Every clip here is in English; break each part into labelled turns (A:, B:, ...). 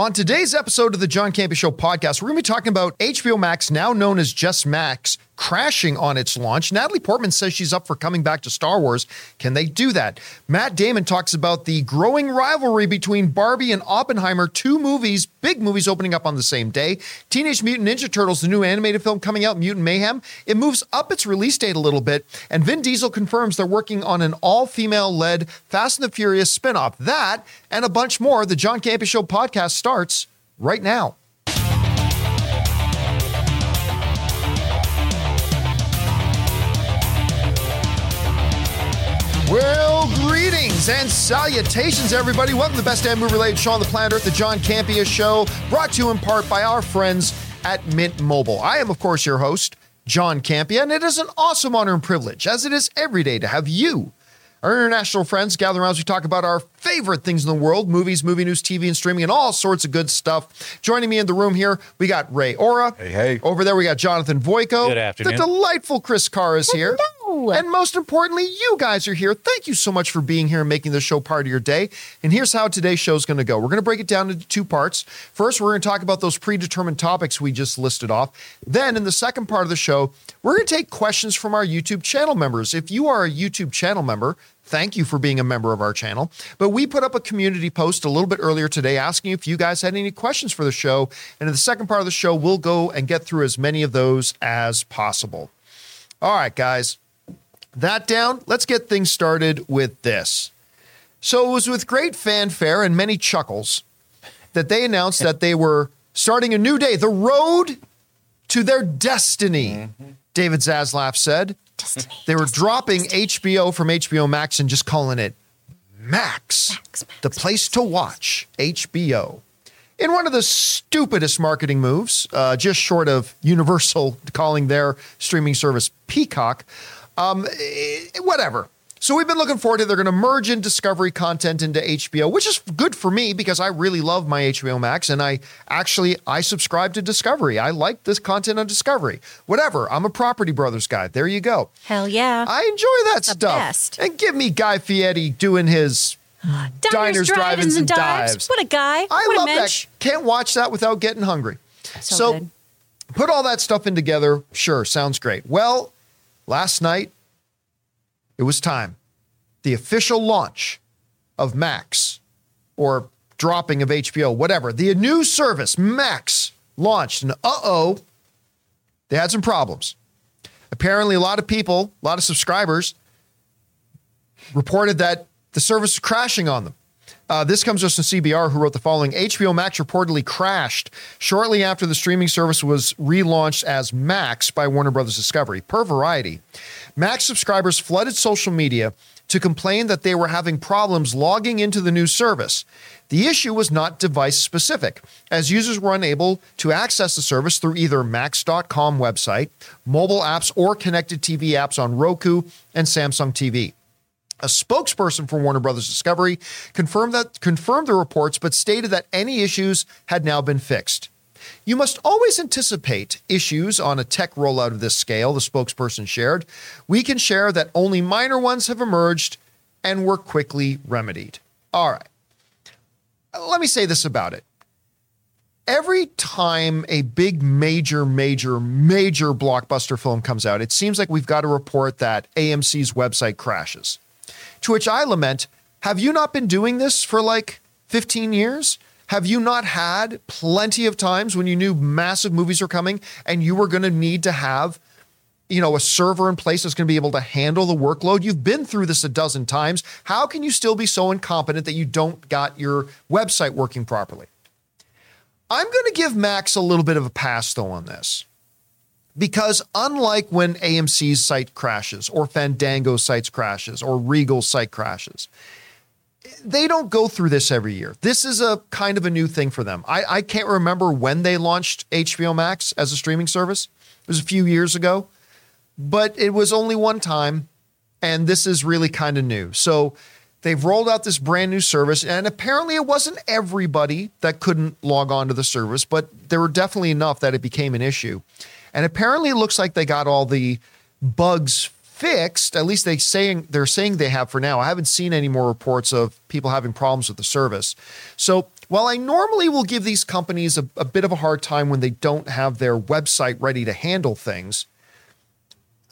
A: On today's episode of the John Campea Show podcast, we're going to be talking about HBO Max, now known as just Max, crashing on its launch. Natalie Portman says she's up for coming back to Star Wars. Can they do that? Matt Damon talks about the growing rivalry between Barbie and Oppenheimer, two movies, big movies opening up on the same day. Teenage Mutant Ninja Turtles, the new animated film coming out, Mutant Mayhem, it moves up its release date a little bit. And Vin Diesel confirms they're working on an all female led Fast and the Furious spinoff. That and a bunch more. The John Campea Show podcast starts right now. Greetings and salutations, everybody. Welcome to the best damn movie related show on the planet Earth, the John Campea Show, brought to you in part by our friends at Mint Mobile. I am, of course, your host, John Campea, and it is an awesome honor and privilege, as it is every day, to have you our international friends gather around as we talk about our favorite things in the world movies, movie news, TV, and streaming, and all sorts of good stuff. Joining me in the room here, we got Ray Ora.
B: Hey, hey.
A: Over there, we got Jonathan Voico.
C: Good afternoon.
A: The delightful Chris Carr is here. And most importantly, you guys are here. Thank you so much for being here and making the show part of your day. And here's how today's show is going to go. We're going to break it down into two parts. First, we're going to talk about those predetermined topics we just listed off. Then, in the second part of the show, we're going to take questions from our YouTube channel members. If you are a YouTube channel member, Thank you for being a member of our channel. But we put up a community post a little bit earlier today asking if you guys had any questions for the show. And in the second part of the show, we'll go and get through as many of those as possible. All right, guys. That down, let's get things started with this. So it was with great fanfare and many chuckles that they announced that they were starting a new day, the road to their destiny, David Zaslav said.
D: Destiny.
A: They were dropping HBO from HBO Max and just calling it Max,
D: Max, Max,
A: the place to watch HBO. In one of the stupidest marketing moves, uh, just short of Universal calling their streaming service Peacock, um, eh, whatever. So we've been looking forward to they're going to merge in Discovery content into HBO, which is good for me because I really love my HBO Max and I actually I subscribe to Discovery. I like this content on Discovery. Whatever. I'm a Property Brothers guy. There you go.
D: Hell yeah.
A: I enjoy that
D: The
A: stuff.
D: best.
A: And give me Guy Fieri doing his diners, drive-ins, and dives.
D: What a guy.
A: I
D: what
A: love that. Can't watch that without getting hungry.
D: So, good.
A: put all that stuff in together. Sure, sounds great. Well, last night it was time. The official launch of Max or dropping of HBO, whatever. The new service, Max, launched. And uh oh, they had some problems. Apparently, a lot of people, a lot of subscribers reported that the service was crashing on them. Uh, this comes just from CBR, who wrote the following HBO Max reportedly crashed shortly after the streaming service was relaunched as Max by Warner Brothers Discovery. Per Variety, Max subscribers flooded social media to complain that they were having problems logging into the new service. The issue was not device specific, as users were unable to access the service through either Max.com website, mobile apps, or connected TV apps on Roku and Samsung TV. A spokesperson for Warner Brothers Discovery confirmed that confirmed the reports, but stated that any issues had now been fixed. You must always anticipate issues on a tech rollout of this scale, the spokesperson shared. We can share that only minor ones have emerged and were quickly remedied. All right. Let me say this about it. Every time a big, major, major, major blockbuster film comes out, it seems like we've got to report that AMC's website crashes. To which I lament, have you not been doing this for like 15 years? Have you not had plenty of times when you knew massive movies are coming and you were going to need to have, you know, a server in place that's going to be able to handle the workload? You've been through this a dozen times. How can you still be so incompetent that you don't got your website working properly? I'm going to give Max a little bit of a pass though on this. Because unlike when AMC's site crashes or Fandango sites crashes or Regal site crashes, they don't go through this every year. This is a kind of a new thing for them. I, I can't remember when they launched HBO Max as a streaming service. It was a few years ago, but it was only one time, and this is really kind of new. So they've rolled out this brand new service, and apparently it wasn't everybody that couldn't log on to the service, but there were definitely enough that it became an issue. And apparently it looks like they got all the bugs fixed. At least they saying they're saying they have for now. I haven't seen any more reports of people having problems with the service. So While I normally will give these companies a, a bit of a hard time when they don't have their website ready to handle things,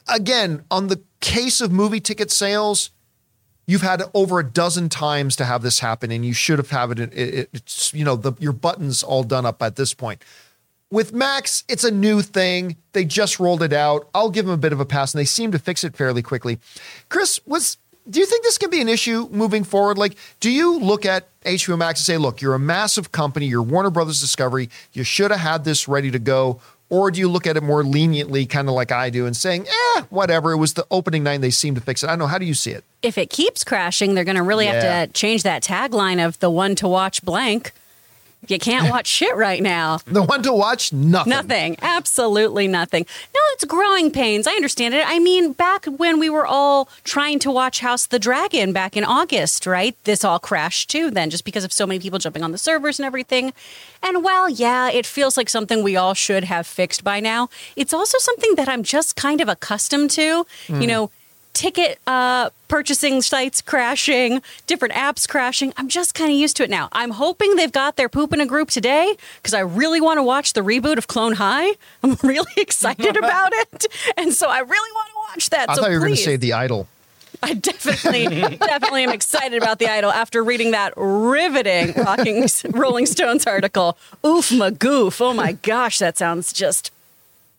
A: again, on the case of movie ticket sales, you've had over a dozen times to have this happen, and you should have had it. it it's you know the, your buttons all done up at this point. With Max, it's a new thing. They just rolled it out. I'll give them a bit of a pass, and they seem to fix it fairly quickly. Chris, was do you think this can be an issue moving forward? Like, do you look at HBO Max and say, look, you're a massive company, you're Warner Brothers Discovery, you should have had this ready to go? Or do you look at it more leniently, kind of like I do, and saying, eh, whatever, it was the opening night, they seem to fix it? I don't know. How do you see it?
B: If it keeps crashing, they're going to really
A: Yeah.
B: have to change that tagline of the one to watch blank. You can't watch shit right now.
A: The one to watch, nothing.
B: Nothing. Absolutely nothing. No, it's growing pains. I understand it. I mean, back when we were all trying to watch House of the Dragon back in August, right? This all crashed too then, just because of so many people jumping on the servers and everything. And while, yeah, it feels like something we all should have fixed by now, it's also something that I'm just kind of accustomed to. You hmm. know, ticket uh, purchasing sites crashing, different apps crashing. I'm just kind of used to it now. I'm hoping they've got their poop in a group today because I really want to watch the reboot of Clone High. I'm really excited about it, and so I really want to watch that.
A: I
B: so
A: thought you were going to say The Idol.
B: I definitely, definitely am excited about the idol after reading that riveting Rolling Stones article. Oof, my goof. Oh my gosh, that sounds just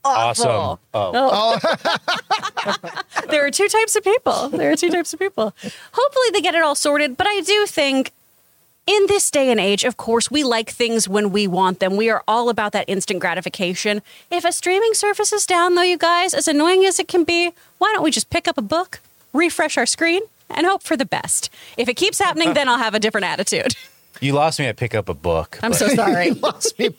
B: awful.
C: Awesome. Oh. oh.
B: there are two types of people. There are two types of people. Hopefully, they get it all sorted. But I do think in this day and age, of course, we like things when we want them. We are all about that instant gratification. If a streaming service is down, though, you guys, as annoying as it can be, why don't we just pick up a book, refresh our screen, and hope for the best? If it keeps happening, then I'll have a different attitude.
C: You lost me at pick up a book.
B: I'm
C: but-
B: so sorry.
A: You lost me.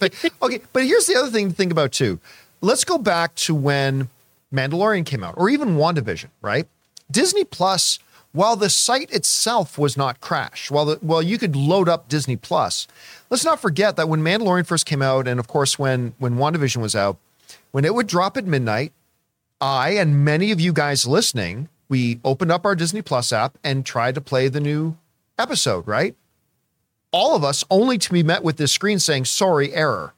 A: Okay, but here's the other thing to think about too. Let's go back to when Mandalorian came out, or even WandaVision, right? Disney Plus, while the site itself was not crashed, while the, well, you could load up Disney Plus. Let's not forget that when Mandalorian first came out, and of course when when WandaVision was out, when it would drop at midnight, I and many of you guys listening, we opened up our Disney Plus app and tried to play the new episode, right? All of us only to be met with this screen saying, sorry, error.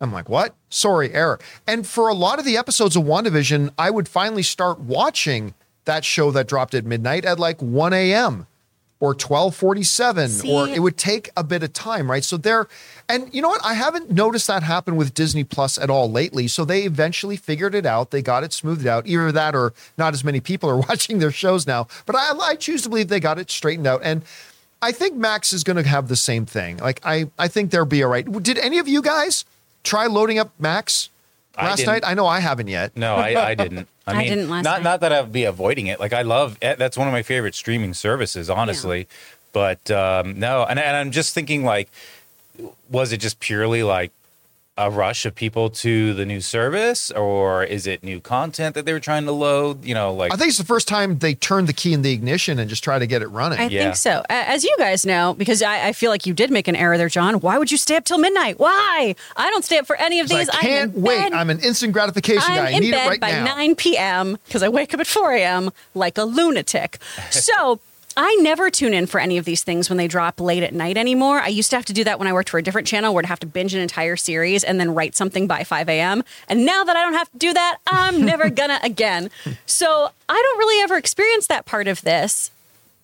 A: I'm like, what? Sorry, error. And for a lot of the episodes of WandaVision, I would finally start watching that show that dropped at midnight at like 1 a.m. or 1247 or it would take a bit of time, right? So there and you know what? I haven't noticed that happen with Disney Plus at all lately. So they eventually figured it out. They got it smoothed out. Either that or not as many people are watching their shows now. But I, I choose to believe they got it straightened out. And I think Max is going to have the same thing. Like I, I think they'll be all right. Did any of you guys try loading up Max last
C: didn't.
A: night? I know I haven't yet.
C: No, I, I didn't. I
B: I
C: mean,
B: didn't last
C: not
B: night.
C: not that I'd be avoiding it. Like I love eh, that's one of my favorite streaming services, honestly. But um, no, and, and I'm just thinking like, was it just purely like a rush of people to the new service, or is it new content that they were trying to load? You know, like
A: I think it's the first time they turned the key in the ignition and just try to get it running.
B: I
C: Yeah.
B: think so. As you guys know, because I, I feel like you did make an error there, John. Why would you stay up till midnight? Why? I don't stay up for any of these.
A: I can't
B: in
A: wait.
B: bed.
A: I'm an instant gratification
B: I'm
A: guy. I
B: in
A: need
B: bed
A: it right
B: by
A: now.
B: 9 p.m. because I wake up at 4 a.m. like a lunatic. so I never tune in for any of these things when they drop late at night anymore. I used to have to do that when I worked for a different channel where I'd have to binge an entire series and then write something by 5 a.m. And now that I don't have to do that, I'm never gonna again. So I don't really ever experience that part of this.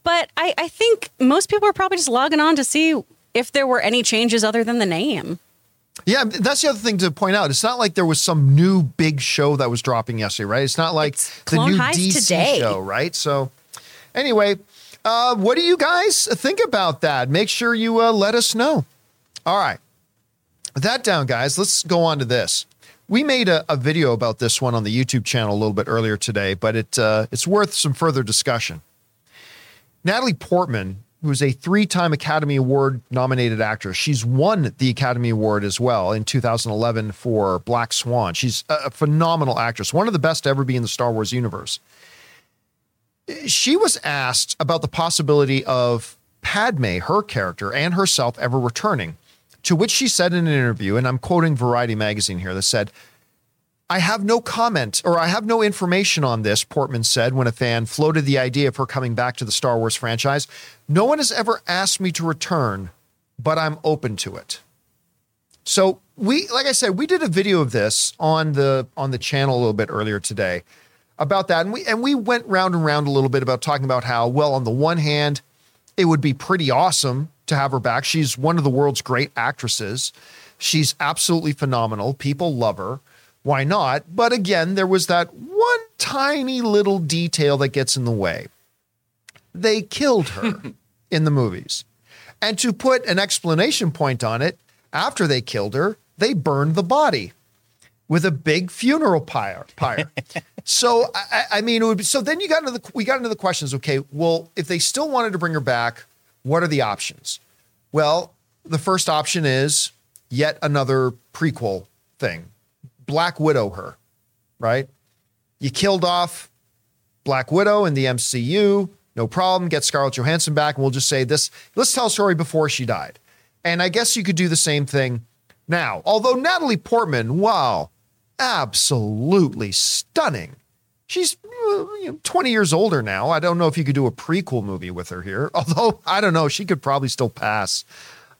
B: But I, I think most people are probably just logging on to see if there were any changes other than the name.
A: Yeah, that's the other thing to point out. It's not like there was some new big show that was dropping yesterday, right? It's not like
B: It's
A: the new DC
B: today.
A: show, right? So, anyway, uh, what do you guys think about that? Make sure you uh, let us know. All right. With that down, guys, let's go on to this. We made a, a video about this one on the YouTube channel a little bit earlier today, but it uh, it's worth some further discussion. Natalie Portman, who is a three time Academy Award nominated actress, she's won the Academy Award as well in 2011 for Black Swan. She's a, a phenomenal actress, one of the best to ever be in the Star Wars universe. She was asked about the possibility of Padme, her character, and herself ever returning, to which she said in an interview, and I'm quoting Variety magazine here, that said, I have no comment or I have no information on this, Portman said when a fan floated the idea of her coming back to the Star Wars franchise. No one has ever asked me to return. but I'm open to it. So we, like I said, we did a video of this on the on the channel a little bit earlier today about that, and we and we went round and round a little bit about talking about how well, on the one hand, it would be pretty awesome to have her back. She's one of the world's great actresses. She's absolutely phenomenal. People love her. Why not? But again, there was that one tiny little detail that gets in the way. They killed her in the movies. And to put an explanation point on it, after they killed her, they burned the body with a big funeral pyre. pyre. so I, I mean, it would be, so then you got into the we got into the questions. Okay, well, if they still wanted to bring her back, what are the options? Well, the first option is yet another prequel thing, Black Widow her, right? You killed off Black Widow in the MCU, no problem. Get Scarlett Johansson back, and we'll just say this. Let's tell a story before she died. And I guess you could do the same thing now. Although Natalie Portman, wow, absolutely stunning. She's uh, you know, 20 years older now. I don't know if you could do a prequel movie with her here. Although, I don't know, she could probably still pass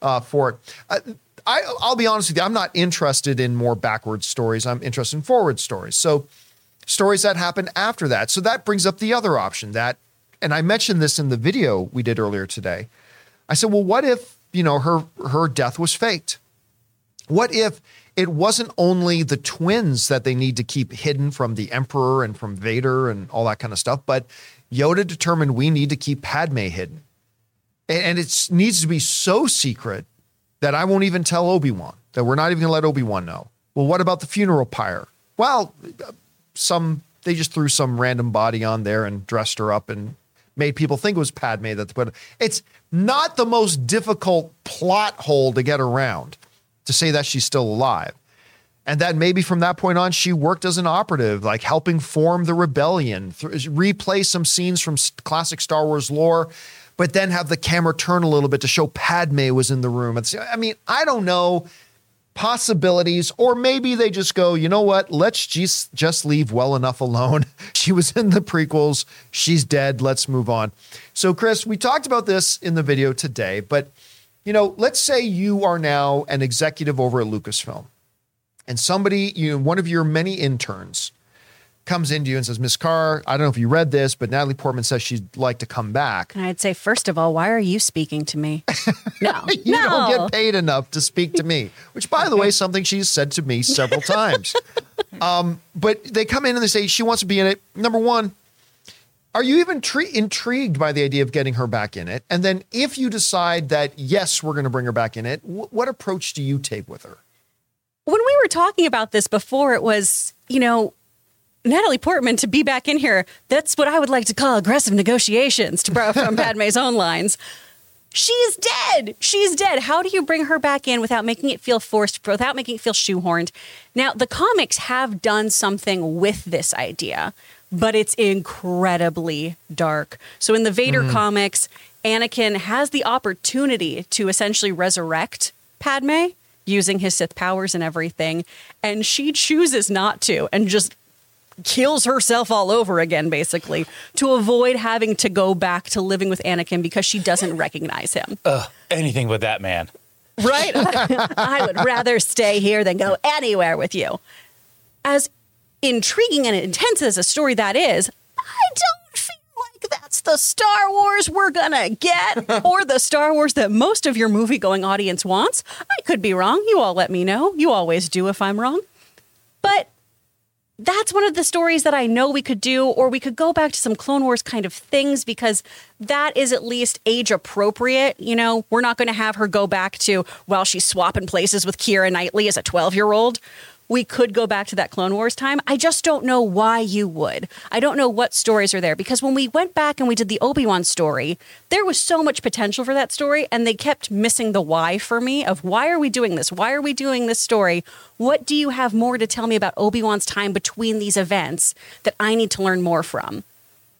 A: uh, for it. Uh, I, I'll be honest with you, I'm not interested in more backwards stories. I'm interested in forward stories. So, stories that happen after that. So, that brings up the other option that, and I mentioned this in the video we did earlier today. I said, well, what if, you know, her her death was faked? What if it wasn't only the twins that they need to keep hidden from the Emperor and from Vader and all that kind of stuff, but Yoda determined we need to keep Padme hidden. And it needs to be so secret that I won't even tell Obi Wan, that we're not even going to let Obi Wan know. Well, what about the funeral pyre? Well, some, they just threw some random body on there and dressed her up and made people think it was Padme that put it's not the most difficult plot hole to get around to say that she's still alive. And that maybe from that point on, she worked as an operative, like helping form the rebellion, th- replay some scenes from classic Star Wars lore, but then have the camera turn a little bit to show Padme was in the room. It's, I mean, I don't know possibilities, or maybe they just go, you know what? Let's just just leave well enough alone. she was in the prequels. She's dead. Let's move on. So, Chris, we talked about this in the video today, but you know, let's say you are now an executive over at Lucasfilm and somebody, you know, one of your many interns comes into you and says, Miss Carr, I don't know if you read this, but Natalie Portman says she'd like to come back.
B: And I'd say, first of all, why are you speaking to me? No,
A: you
B: no.
A: don't get paid enough to speak to me, which, by the way, is something she's said to me several times. Um, but they come in and they say she wants to be in it. Number one, are you even tre- intrigued by the idea of getting her back in it? And then if you decide that, yes, we're going to bring her back in it, wh- what approach do you take with her?
B: When we were talking about this before, it was, you know, Natalie Portman to be back in here. That's what I would like to call aggressive negotiations, to borrow from Padme's own lines. She's dead. She's dead. How do you bring her back in without making it feel forced, without making it feel shoehorned? Now, the comics have done something with this idea but it's incredibly dark. So in the Vader mm. comics, Anakin has the opportunity to essentially resurrect Padme using his Sith powers and everything, and she chooses not to and just kills herself all over again basically to avoid having to go back to living with Anakin because she doesn't recognize him.
C: Ugh, anything but that man.
B: Right? I would rather stay here than go anywhere with you. As intriguing and intense as a story that is, I don't feel like that's the Star Wars we're gonna get, or the Star Wars that most of your movie going audience wants. I could be wrong. You all let me know. You always do if I'm wrong. But that's one of the stories that I know we could do, or we could go back to some Clone Wars kind of things because that is at least age appropriate. You know, we're not going to have her go back to while she's swapping places with Keira Knightley as a 12 year old we could go back to that Clone Wars time. I just don't know why you would. I don't know what stories are there because when we went back and we did the Obi Wan story, there was so much potential for that story, and they kept missing the why for me of why are we doing this? Why are we doing this story? What do you have more to tell me about Obi Wan's time between these events that I need to learn more from?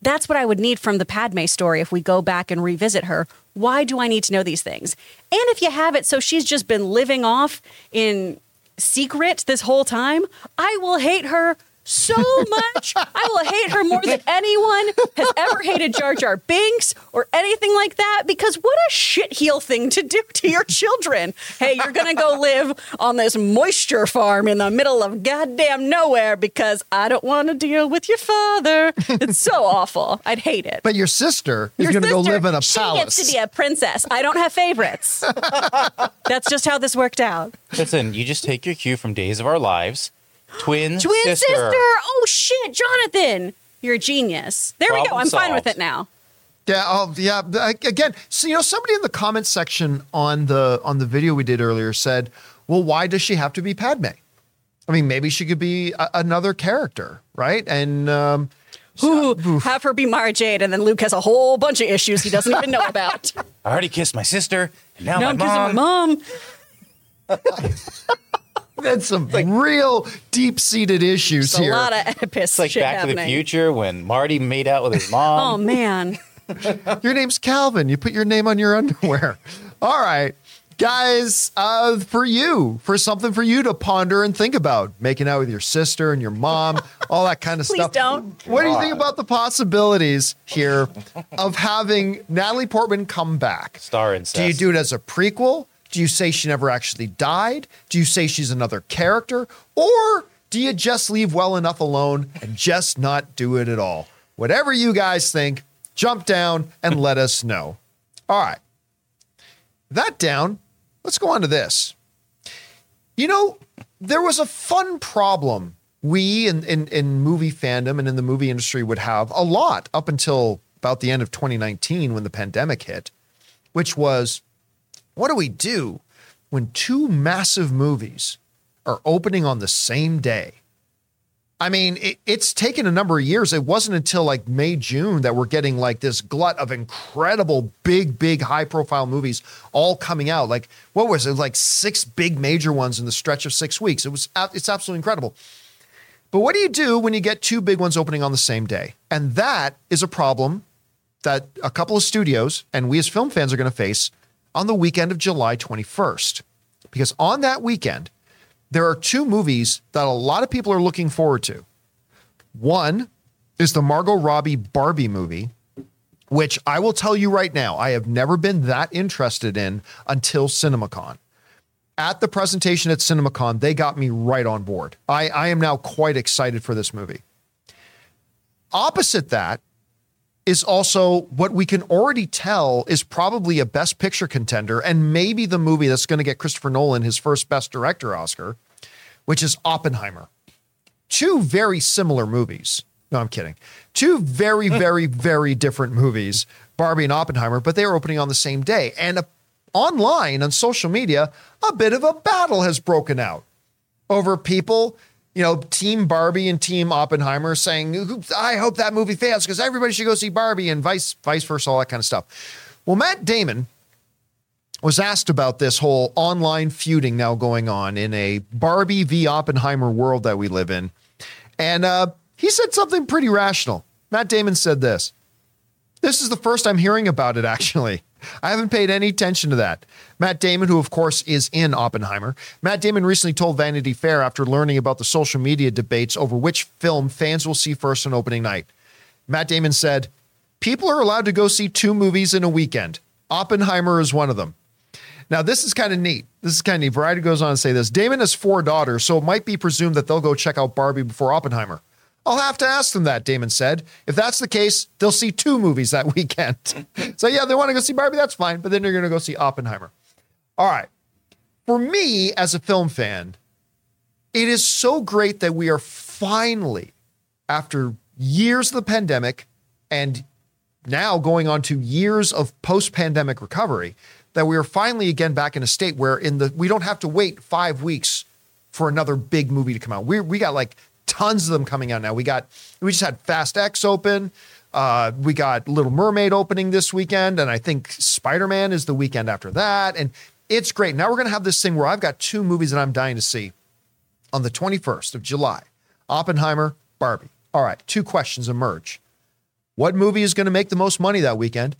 B: That's what I would need from the Padme story if we go back and revisit her. Why do I need to know these things? And if you have it so she's just been living off in secret this whole time, I will hate her so much. I will hate her more than anyone has ever hated Jar Jar Binks or anything like that because what a shitheel thing to do to your children. Hey, you're going to go live on this moisture farm in the middle of goddamn nowhere because I don't want to deal with your father. It's so awful. I'd hate it.
A: But your sister is going to go live in a
B: she
A: palace.
B: gets to be a princess. I don't have favorites. That's just how this worked out.
C: Listen, you just take your cue from Days of Our Lives. Twin,
B: Twin sister.
C: sister.
B: Oh shit, Jonathan. You're a genius. There we go. I'm fine with it now.
A: Yeah, oh, yeah. Again, so you know, somebody in the comment section on the on the video we did earlier said, "Well, why does she have to be Padme? I mean, maybe she could be a- another character, right?" And um,
B: Ooh, have her be Mara Jade, and then Luke has a whole bunch of issues he doesn't even know about.
C: I already kissed my sister, and now,
B: now
C: my
B: I'm kissing my mom.
A: that's some real deep seated issues
B: There's a
A: here.
B: lot of Oedipus
C: It's like
B: shit
C: Back to the. Future when Marty made out with his mom.
B: Oh man.
A: Your name's Calvin. You put your name on your underwear. All right. Guys, uh, for you, for something for you to ponder and think about, making out with your sister and your mom, all that kind of stuff.
B: Please
A: stuff.
B: don't.
A: What do you think about the possibilities here of having Natalie Portman come back?
C: Star incest.
A: Do you do it as a prequel? Do you say she never actually died? Do you say she's another character? Or do you just leave well enough alone and just not do it at all? Whatever you guys think, jump down and let us know. All right. That down, let's go on to this. You know, there was a fun problem we in, in, in movie fandom and in the movie industry would have a lot up until about the end of 2019 when the pandemic hit, which was what do we do when two massive movies are opening on the same day? I mean, it, it's taken a number of years. It wasn't until like May, June that we're getting like this glut of incredible, big, big, high profile movies all coming out. Like, what was it? Like six big major ones in the stretch of six weeks. It was, it's absolutely incredible. But what do you do when you get two big ones opening on the same day? And that is a problem that a couple of studios and we as film fans are going to face on the weekend of July 21st. Because on that weekend, there are two movies that a lot of people are looking forward to. One is the Margot Robbie Barbie movie, which I will tell you right now, I have never been that interested in until CinemaCon. At the presentation at CinemaCon, they got me right on board. I, I am now quite excited for this movie. Opposite that is also what we can already tell is probably a best picture contender and maybe the movie that's going to get Christopher Nolan his first best director Oscar, which is Oppenheimer. Two very similar movies. No, I'm kidding. Two very, very, very different movies, Barbie and Oppenheimer, but they are opening on the same day. And uh, online on social media, a bit of a battle has broken out over people, you know, Team Barbie and Team Oppenheimer saying, "I hope that movie fails because everybody should go see Barbie," and vice vice versa, all that kind of stuff. Well, Matt Damon was asked about this whole online feuding now going on in a Barbie v Oppenheimer world that we live in, and uh, he said something pretty rational. Matt Damon said this. This is the first I'm hearing about it, actually. I haven't paid any attention to that. Matt Damon, who of course is in Oppenheimer, Matt Damon recently told Vanity Fair after learning about the social media debates over which film fans will see first on opening night. Matt Damon said, People are allowed to go see two movies in a weekend. Oppenheimer is one of them. Now, this is kind of neat. This is kind of neat. Variety goes on to say this. Damon has four daughters, so it might be presumed that they'll go check out Barbie before Oppenheimer. I'll have to ask them that, Damon said. If that's the case, they'll see two movies that weekend. so, yeah, they want to go see Barbie, that's fine, but then they're going to go see Oppenheimer. All right. For me, as a film fan, it is so great that we are finally, after years of the pandemic and now going on to years of post-pandemic recovery, that we are finally again back in a state where in the we don't have to wait five weeks for another big movie to come out. We we got like tons of them coming out now. We got we just had Fast X open. Uh, we got Little Mermaid opening this weekend, and I think Spider Man is the weekend after that. And it's great. Now we're gonna have this thing where I've got two movies that I'm dying to see on the 21st of July Oppenheimer, Barbie. All right, two questions emerge. What movie is going to make the most money that weekend?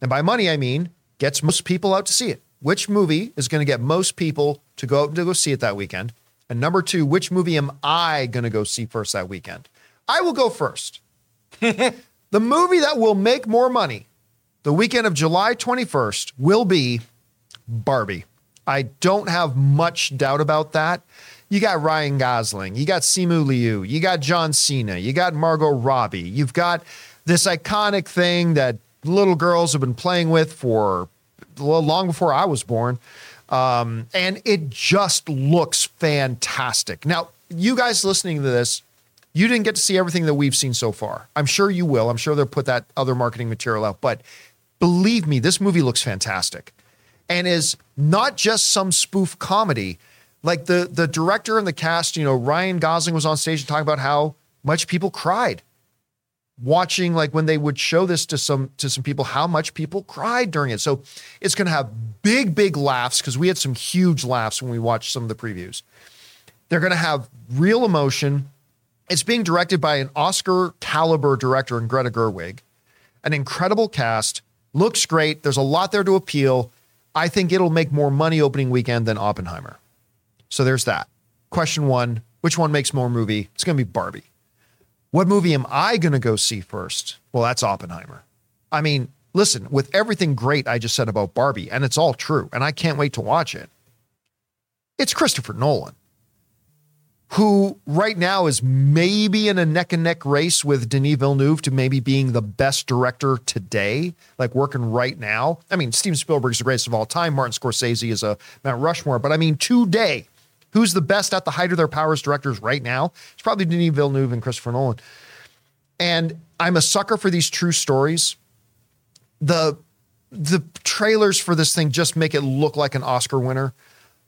A: And by money, I mean gets most people out to see it. Which movie is going to get most people to go out to go see it that weekend? And number two, which movie am I going to go see first that weekend? I will go first. the movie that will make more money the weekend of July 21st will be Barbie. I don't have much doubt about that. You got Ryan Gosling, you got Simu Liu, you got John Cena, you got Margot Robbie, you've got this iconic thing that little girls have been playing with for long before I was born. Um, and it just looks fantastic. Now, you guys listening to this, you didn't get to see everything that we've seen so far. I'm sure you will. I'm sure they'll put that other marketing material out. But believe me, this movie looks fantastic and is not just some spoof comedy. Like the the director and the cast, you know, Ryan Gosling was on stage talking about how much people cried watching like when they would show this to some to some people how much people cried during it. So it's going to have big big laughs because we had some huge laughs when we watched some of the previews. They're going to have real emotion. It's being directed by an Oscar caliber director in Greta Gerwig. An incredible cast, looks great. There's a lot there to appeal. I think it'll make more money opening weekend than Oppenheimer. So there's that. Question 1, which one makes more movie? It's going to be Barbie. What movie am I going to go see first? Well, that's Oppenheimer. I mean, listen, with everything great I just said about Barbie, and it's all true, and I can't wait to watch it, it's Christopher Nolan, who right now is maybe in a neck and neck race with Denis Villeneuve to maybe being the best director today, like working right now. I mean, Steven Spielberg's the greatest of all time. Martin Scorsese is a Mount Rushmore, but I mean, today, Who's the best at the height of their powers directors right now? It's probably Denis Villeneuve and Christopher Nolan. And I'm a sucker for these true stories. The the trailers for this thing just make it look like an Oscar winner.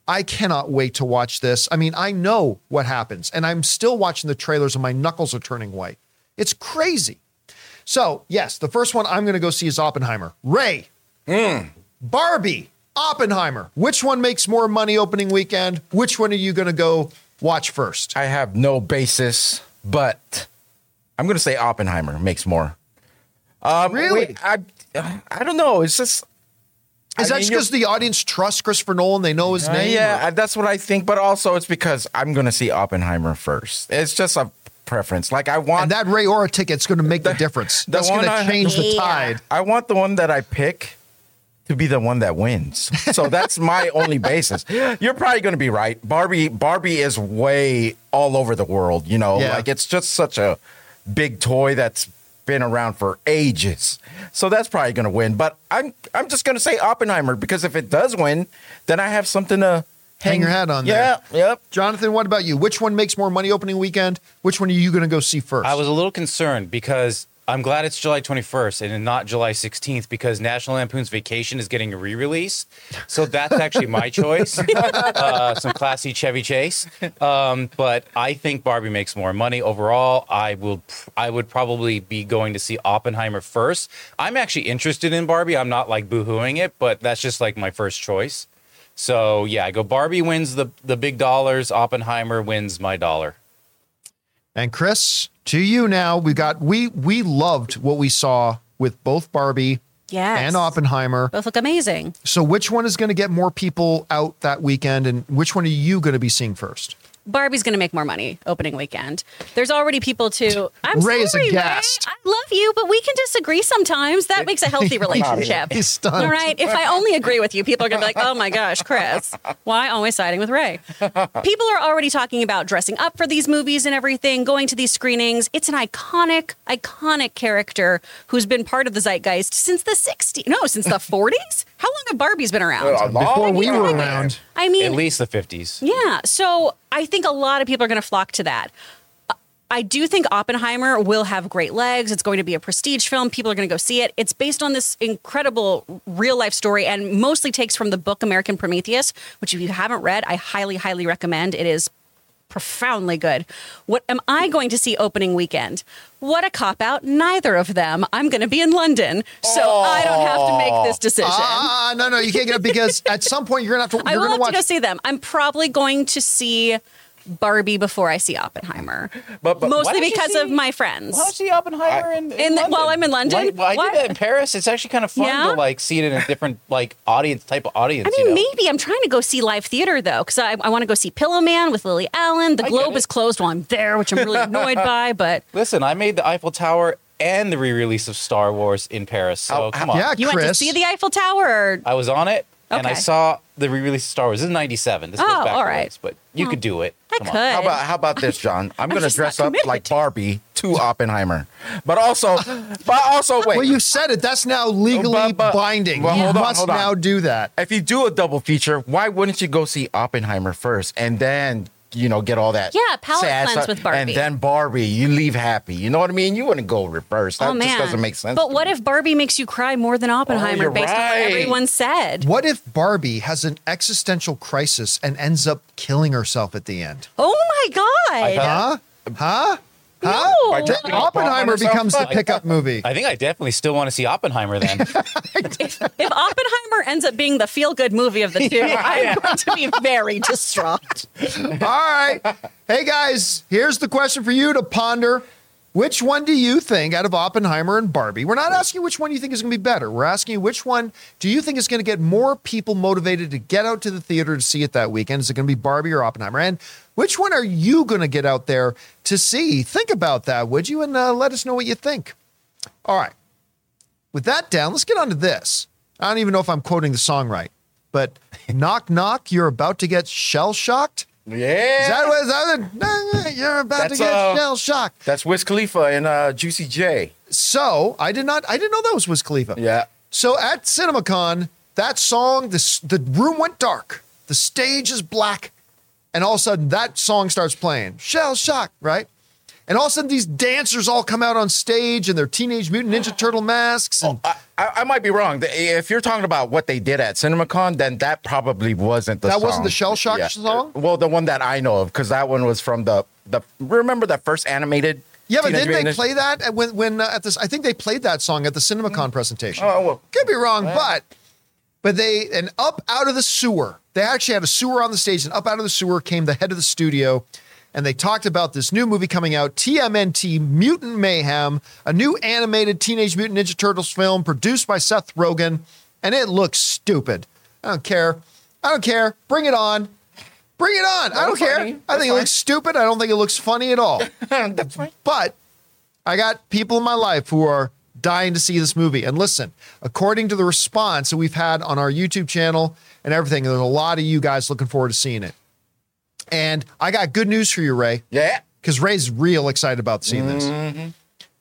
A: I cannot wait to watch this. I mean, I know what happens, and I'm still watching the trailers and my knuckles are turning white. It's crazy. So, yes, the first one I'm going to go see is Oppenheimer. Ray,
D: mm.
A: Barbie, Oppenheimer. Which one makes more money opening weekend? Which one are you going to go watch first?
D: I have no basis, but I'm going to say Oppenheimer makes more.
A: Um, really? Wait,
D: I I don't know. It's just.
A: Is I that just because the audience trusts Christopher Nolan? They know his uh, name?
D: Yeah, or? that's what I think. But also, it's because I'm going to see Oppenheimer first. It's just a preference. Like I want
A: and that Ray Aura ticket's going to make the, the difference. The That's going to change the tide.
D: I want the one that I pick to be the one that wins. So that's my only basis. You're probably going to be right. Barbie Barbie is way all over the world, you know. Yeah. Like it's just such a big toy that's been around for ages. So that's probably going to win, but I'm I'm just going to say Oppenheimer because if it does win, then I have something to
A: hang, hang your hat on
D: yeah,
A: there.
D: Yep.
A: Jonathan, what about you? Which one makes more money opening weekend? Which one are you going to go see first?
C: I was a little concerned because I'm glad it's July 21st and not July 16th because National Lampoon's Vacation is getting a re-release. So that's actually my choice. Uh, some classy Chevy Chase. Um, but I think Barbie makes more money overall. I will. I would probably be going to see Oppenheimer first. I'm actually interested in Barbie. I'm not like boohooing it, but that's just like my first choice. So yeah, I go. Barbie wins the the big dollars. Oppenheimer wins my dollar.
A: And Chris, to you now. We got we we loved what we saw with both Barbie
B: yes.
A: and Oppenheimer.
B: Both look amazing.
A: So which one is going to get more people out that weekend and which one are you going to be seeing first?
B: Barbie's going to make more money opening weekend. There's already people to. I'm
A: Ray
B: sorry,
A: is aghast.
B: Ray. I love you, but we can disagree sometimes. That makes a healthy relationship.
A: He's stunned.
B: All right. If I only agree with you, people are going to be like, "Oh my gosh, Chris, why always siding with Ray?" People are already talking about dressing up for these movies and everything, going to these screenings. It's an iconic, iconic character who's been part of the zeitgeist since the '60s. No, since the '40s. How long have Barbies been around?
A: Before we were around.
B: I mean,
C: at least the 50s.
B: Yeah. So I think a lot of people are going to flock to that. I do think Oppenheimer will have great legs. It's going to be a prestige film. People are going to go see it. It's based on this incredible real life story and mostly takes from the book American Prometheus, which, if you haven't read, I highly, highly recommend. It is profoundly good. What am I going to see opening weekend? What a cop out. Neither of them. I'm going to be in London, so oh. I don't have to make this decision.
A: Ah, no, no, you can't get it because at some point you're going to have to.
B: I will
A: have
B: watch.
A: to
B: go see them. I'm probably going to see Barbie before I see Oppenheimer.
D: But- but
B: mostly because
C: see-
B: of my friends.
C: Why see Oppenheimer in,
B: In the- while I'm in London?
C: Why, why
B: Why?
C: do that in Paris? It's actually kind of fun
B: Yeah?
C: to like see it in a different like audience type of audience.
B: I mean,
C: you know?
B: maybe I'm trying to go see live theater though, because I, I want to go see Pillow Man with Lily Allen. The
C: I
B: Globe is closed while I'm there, which I'm really annoyed by. But
C: Listen, I made the Eiffel Tower and the re-release of Star Wars in Paris. So
D: How-
C: come on.
A: Yeah,
B: you went to see the Eiffel Tower. Or,
C: I was on it and I saw the re-release of Star Wars. This is '97. This goes
B: Oh,
C: back
B: all
C: a
B: right.
C: but you could do it.
B: I
C: Come on.
D: How about how about this, John? I'm going to dress up like Barbie to Oppenheimer, but also, but also wait.
A: Well, you said it. That's now legally
D: But- but-
A: binding.
D: well,
A: you
D: hold on,
A: must
D: hold on.
A: now do that.
D: if you do a double feature, why wouldn't you go see Oppenheimer first and then you know get all that?
B: Yeah, palate
D: sad
B: cleanse
D: stuff,
B: with Barbie.
D: and then Barbie. You leave happy. You know what I mean? You wouldn't go reverse. That
B: oh man,
D: just doesn't make sense.
B: But
D: to
B: what
D: me.
B: if Barbie makes you cry more than oh, Oppenheimer,
D: you're
B: based on what everyone said?
A: What if Barbie has an existential crisis and ends up killing herself at the end?
B: Oh my god!
A: Huh? Huh? Huh?
B: No.
D: By taking a bomb on
A: Oppenheimer becomes the pickup movie.
C: I think I definitely still want to see Oppenheimer then.
B: if, if Oppenheimer ends up being the feel-good movie of the two, I'm going to be very distraught.
A: All right. Hey guys, here's the question for you to ponder. Which one do you think out of Oppenheimer and Barbie? We're not asking which one you think is going to be better. We're asking you which one do you think is going to get more people motivated to get out to the theater to see it that weekend? Is it going to be Barbie or Oppenheimer? And which one are you going to get out there to see? Think about that, would you? And uh, let us know what you think. All right. With that down, let's get on to this. I don't even know if I'm quoting the song right, but knock, knock, you're about to get shell shocked.
D: Yeah,
A: Is that what is that? You're about
D: That's,
A: to get
D: uh,
A: shell shocked.
D: that's Wiz Khalifa and uh, Juicy J.
A: So I did not. I didn't know that was Wiz Khalifa.
D: Yeah.
A: So at CinemaCon, that song, this the room went dark. The stage is black, and all of a sudden that song starts playing. Shell shock, right? And all of a sudden these dancers all come out on stage in their Teenage Mutant Ninja Turtle masks. And
D: I, I, I might be wrong. If you're talking about what they did at CinemaCon, then that probably wasn't the
A: That
D: song.
A: wasn't the Shell Shock song?
D: Well, the one that I know of, because that one was from the the. Remember the first animated?
A: yeah, but didn't they
D: Mutant
A: play that when when uh, at this? I think they played that song at the CinemaCon presentation.
D: Oh, well.
A: could be wrong, but but they and up out of the sewer. They actually had a sewer on the stage, and up out of the sewer came the head of the studio, and they talked about this new movie coming out, TMNT Mutant Mayhem, a new animated Teenage Mutant Ninja Turtles film produced by Seth Rogen, and it looks stupid. I don't care. I don't care. Bring it on. Bring it on. I don't care.
D: funny.
A: I
D: That's
A: think it looks stupid. I don't think it looks funny at all.
D: That's fine.
A: But I got people in my life who are dying to see this movie. And listen, according to the response that we've had on our YouTube channel and everything, there's a lot of you guys looking forward to seeing it. And I got good news for you, Ray,
D: Yeah.
A: because Ray's real excited about seeing this. Mm-hmm.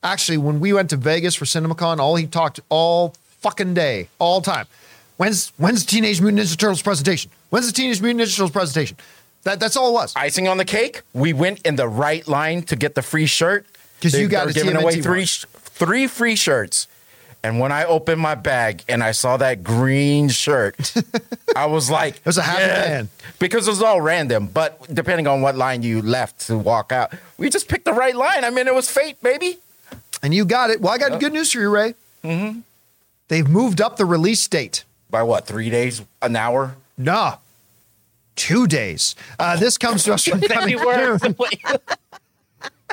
A: Actually, when we went to Vegas for CinemaCon, all he talked all fucking day, all time. When's when's the Teenage Mutant Ninja Turtles presentation? When's the Teenage Mutant Ninja Turtles presentation? That, that's all it was.
D: Icing on the cake. We went in the right line to get the free shirt because
A: you got
D: giving away three three free shirts. And when I opened my bag and I saw that green shirt, I was like, "It
A: was a happy man.
D: because it was all random. But depending on what line you left to walk out, we just picked the right line. I mean, it was fate, baby.
A: And you got it. Well, I got good news for you, Ray. Mm-hmm. They've moved up the release date.
D: By what? Three days, an hour?
A: Nah, two days. Uh, this comes to us from coming June.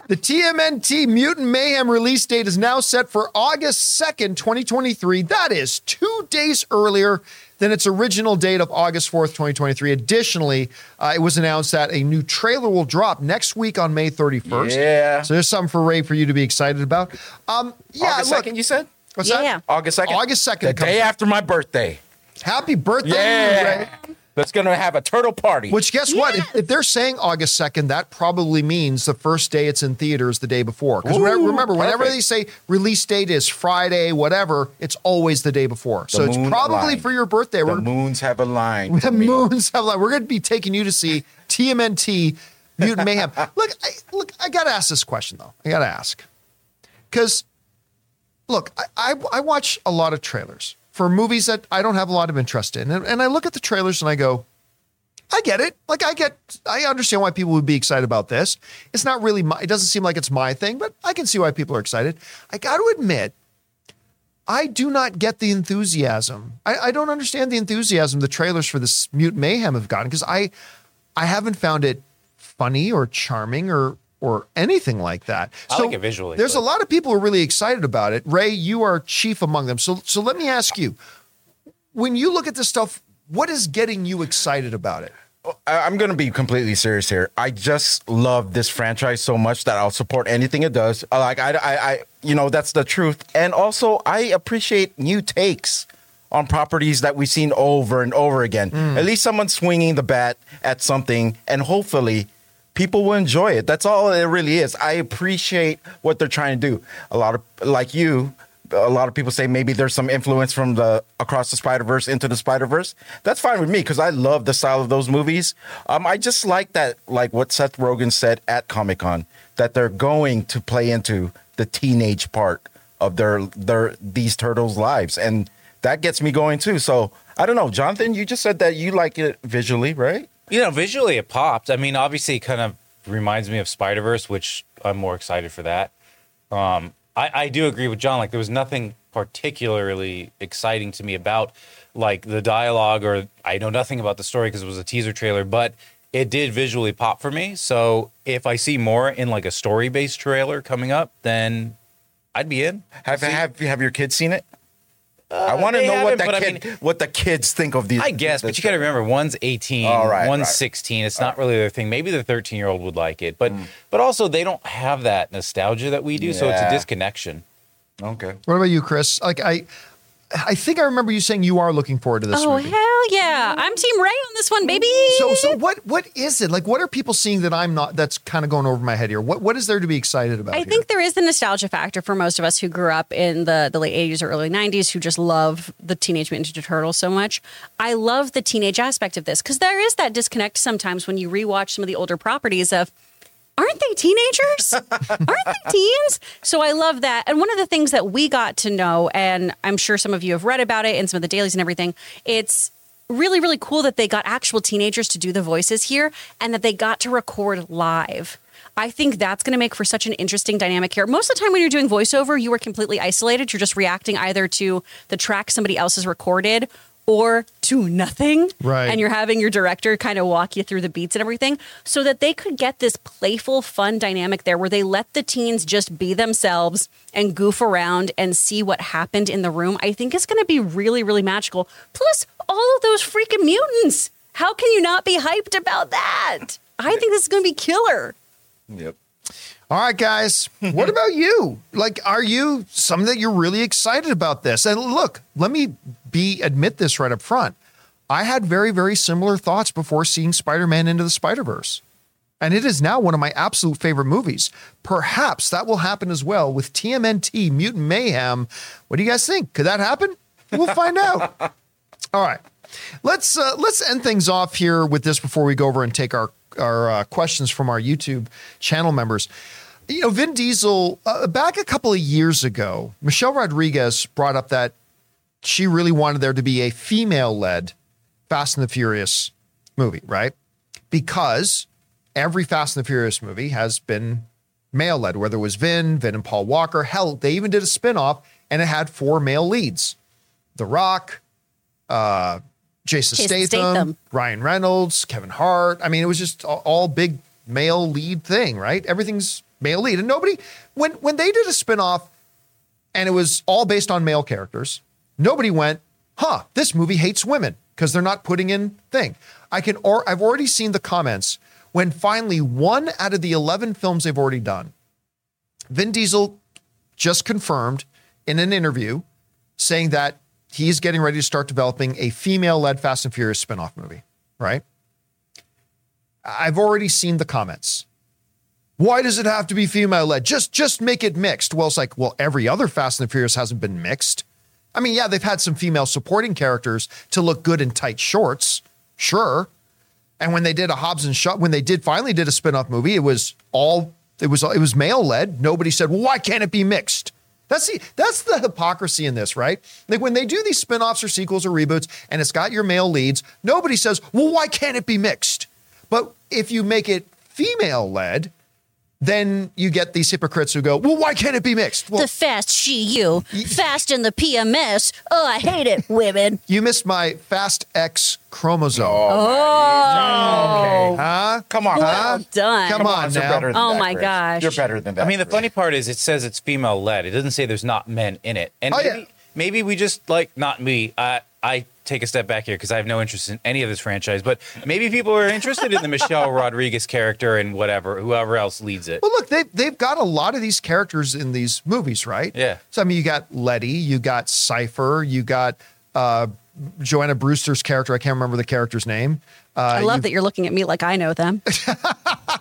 A: The TMNT Mutant Mayhem release date is now set for August 2nd, 2023. That is two days earlier than its original date of August 4th, 2023. Additionally, uh, it was announced that a new trailer will drop next week on May 31st.
D: Yeah.
A: So there's something for Ray for you to be excited about. Um, yeah,
D: August
A: look,
D: 2nd, you said?
A: what's
B: Yeah,
A: that?
B: yeah.
D: August 2nd?
A: August 2nd
D: The day after my birthday.
A: Happy birthday,
D: Yeah.
A: Ray.
D: That's going to have a turtle party.
A: Which guess what? If, if they're saying August 2nd, that probably means the first day it's in theaters the day before. Because
D: Ooh,
A: remember, whenever they say release date is Friday, whatever, it's always the day before. so it's probably
D: aligned.
A: for your birthday.
D: the
A: We're,
D: moons have aligned.
A: the moons have like, we're going to be taking you to see TMNT Mutant Mayhem. look, I, look, I got to ask this question though. I got to ask because look, I, I I watch a lot of trailers for movies that I don't have a lot of interest in, and, and I look at the trailers and I go, I get it. Like I get, I understand why people would be excited about this. It's not really my. It doesn't seem like it's my thing, but I can see why people are excited. I got to admit, I do not get the enthusiasm. I, I don't understand the enthusiasm the trailers for this Mute Mayhem have gotten because I, I haven't found it funny or charming or or anything like that.
C: I like it visually,
A: There's
C: but-
A: a lot of people who are really excited about it. Ray, you are chief among them. So so let me ask you, when you look at this stuff, what is getting you excited about it?
D: I- I'm going to be completely serious here. I just love this franchise so much that I'll support anything it does. Like I, I, I, you know, that's the truth. And also, I appreciate new takes on properties that we've seen over and over again. Mm. At least someone swinging the bat at something, and hopefully, people will enjoy it. That's all it really is. I appreciate what they're trying to do. A lot of like you, a lot of people say maybe there's some influence from the across the Spider Verse into the Spider Verse. That's fine with me because I love the style of those movies. Um, I just like that, like what Seth Rogen said at Comic Con, that they're going to play into the teenage part of their their these turtles' lives, and that gets me going too. So I don't know, Jonathan. You just said that you like it visually, right?
C: You know, visually it popped. I mean, obviously, it kind of reminds me of Spider Verse, which I'm more excited for that. Um, I, I do agree with John. Like, there was nothing particularly exciting to me about like the dialogue, or I know nothing about the story because it was a teaser trailer, but it did visually pop for me. So if I see more in like a story based trailer coming up, then I'd be in.
D: Have have have your kids seen it? I uh, want to know what
C: haven't,
D: the
C: but I mean-
D: what the kids think of these.
C: I guess, but you got to remember, one's 18,
D: All right,
C: one's
D: right.
C: 16. It's not really their thing. Maybe the 13 year old would like it, but mm. but also they don't have that nostalgia that we do, so it's a disconnection.
D: Okay.
A: What about you, Chris? Like I I think I remember you saying you are looking forward to this
B: Oh
A: movie.
B: hell yeah! I'm Team Ray on this one, baby.
A: So so what what is it? Like what are people seeing that I'm not that's kind of going over my head here? What what is there to be excited about?
B: I
A: here?
B: think there is the nostalgia factor for most of us who grew up in the, the late 80s or early 90s who just love the Teenage Mutant Ninja Turtles so much. I love the teenage aspect of this because there is that disconnect sometimes when you rewatch some of the older properties of, aren't they teenagers? aren't they teens? So I love that. And one of the things that we got to know, and I'm sure some of you have read about it in some of the dailies and everything, it's really, really cool that they got actual teenagers to do the voices here and that they got to record live. I think that's going to make for such an interesting dynamic here. Most of the time, when you're doing voiceover, you are completely isolated. You're just reacting either to the track somebody else has recorded or to nothing.
A: Right.
B: And you're having your director kind of walk you through the beats and everything so that they could get this playful, fun dynamic there where they let the teens just be themselves and goof around and see what happened in the room. I think it's going to be really, really magical. Plus, all of those freaking mutants. How can you not be hyped about that? I think this is going to be killer.
D: Yep.
A: All right, guys. What about you? Like, are you something that you're really excited about this? And look, let me be admit this right up front. I had very, very similar thoughts before seeing Spider-Man into the Spider-Verse. And it is now one of my absolute favorite movies. Perhaps that will happen as well with TMNT Mutant Mayhem. What do you guys think? Could that happen? We'll find out. All right. Let's uh, let's end things off here with this before we go over and take our our uh, questions from our YouTube channel members. You know, Vin Diesel uh, back a couple of years ago, Michelle Rodriguez brought up that she really wanted there to be a female-led Fast and the Furious movie, right? Because every Fast and the Furious movie has been male-led, whether it was Vin, Vin and Paul Walker. Hell, they even did a spin-off and it had four male leads. The Rock, uh, Jason,
B: Jason
A: Statham,
B: Statham.
A: Ryan Reynolds, Kevin Hart. I mean, it was just all, all big male lead thing, right? Everything's male lead. And nobody, when when they did a spinoff and it was all based on male characters, nobody went, huh, this movie hates women because they're not putting in thing. I can or I've already seen the comments when finally one out of the 11 films they've already done, Vin Diesel just confirmed in an interview saying that he's getting ready to start developing a female-led Fast and Furious spin-off movie, right? I've already seen the comments. Why does it have to be female-led? Just just make it mixed. Well, it's like, well, every other Fast and Furious hasn't been mixed. I mean, yeah, they've had some female supporting characters to look good in tight shorts, sure. And when they did a Hobbs and Shaw, when they did finally did a spin-off movie, it was all it was it was male-led. Nobody said, well, why can't it be mixed? That's the that's the hypocrisy in this, right? Like when they do these spin-offs or sequels or reboots and it's got your male leads, nobody says, well, why can't it be mixed? But if you make it female led, then you get these hypocrites who go, well, why can't it be mixed? Well,
B: the fast she you, fast in the PMS. Oh, I hate it, women.
A: you missed my fast X chromosome.
B: Oh, oh.
A: Huh?
D: Come on,
B: well
D: huh?
B: done.
A: Come on
D: You're
A: now.
D: than
B: Oh
D: that,
B: my
D: Chris.
B: gosh.
D: You're better than that.
C: I mean, the
D: Chris.
C: funny part is it says it's female led. It doesn't say there's not men in it. And
A: Oh,
C: maybe,
A: yeah.
C: maybe we just like not me. I I take a step back here because I have no interest in any of this franchise. But maybe people are interested in the Michelle Rodriguez character and whatever, whoever else leads it.
A: Well, look, they they've got a lot of these characters in these movies, right?
C: Yeah.
A: So I mean, you got Letty, you got Cipher, you got uh, Jordana Brewster's character. I can't remember the character's name. Uh,
B: I love
A: you-
B: that you're looking at me like I know them.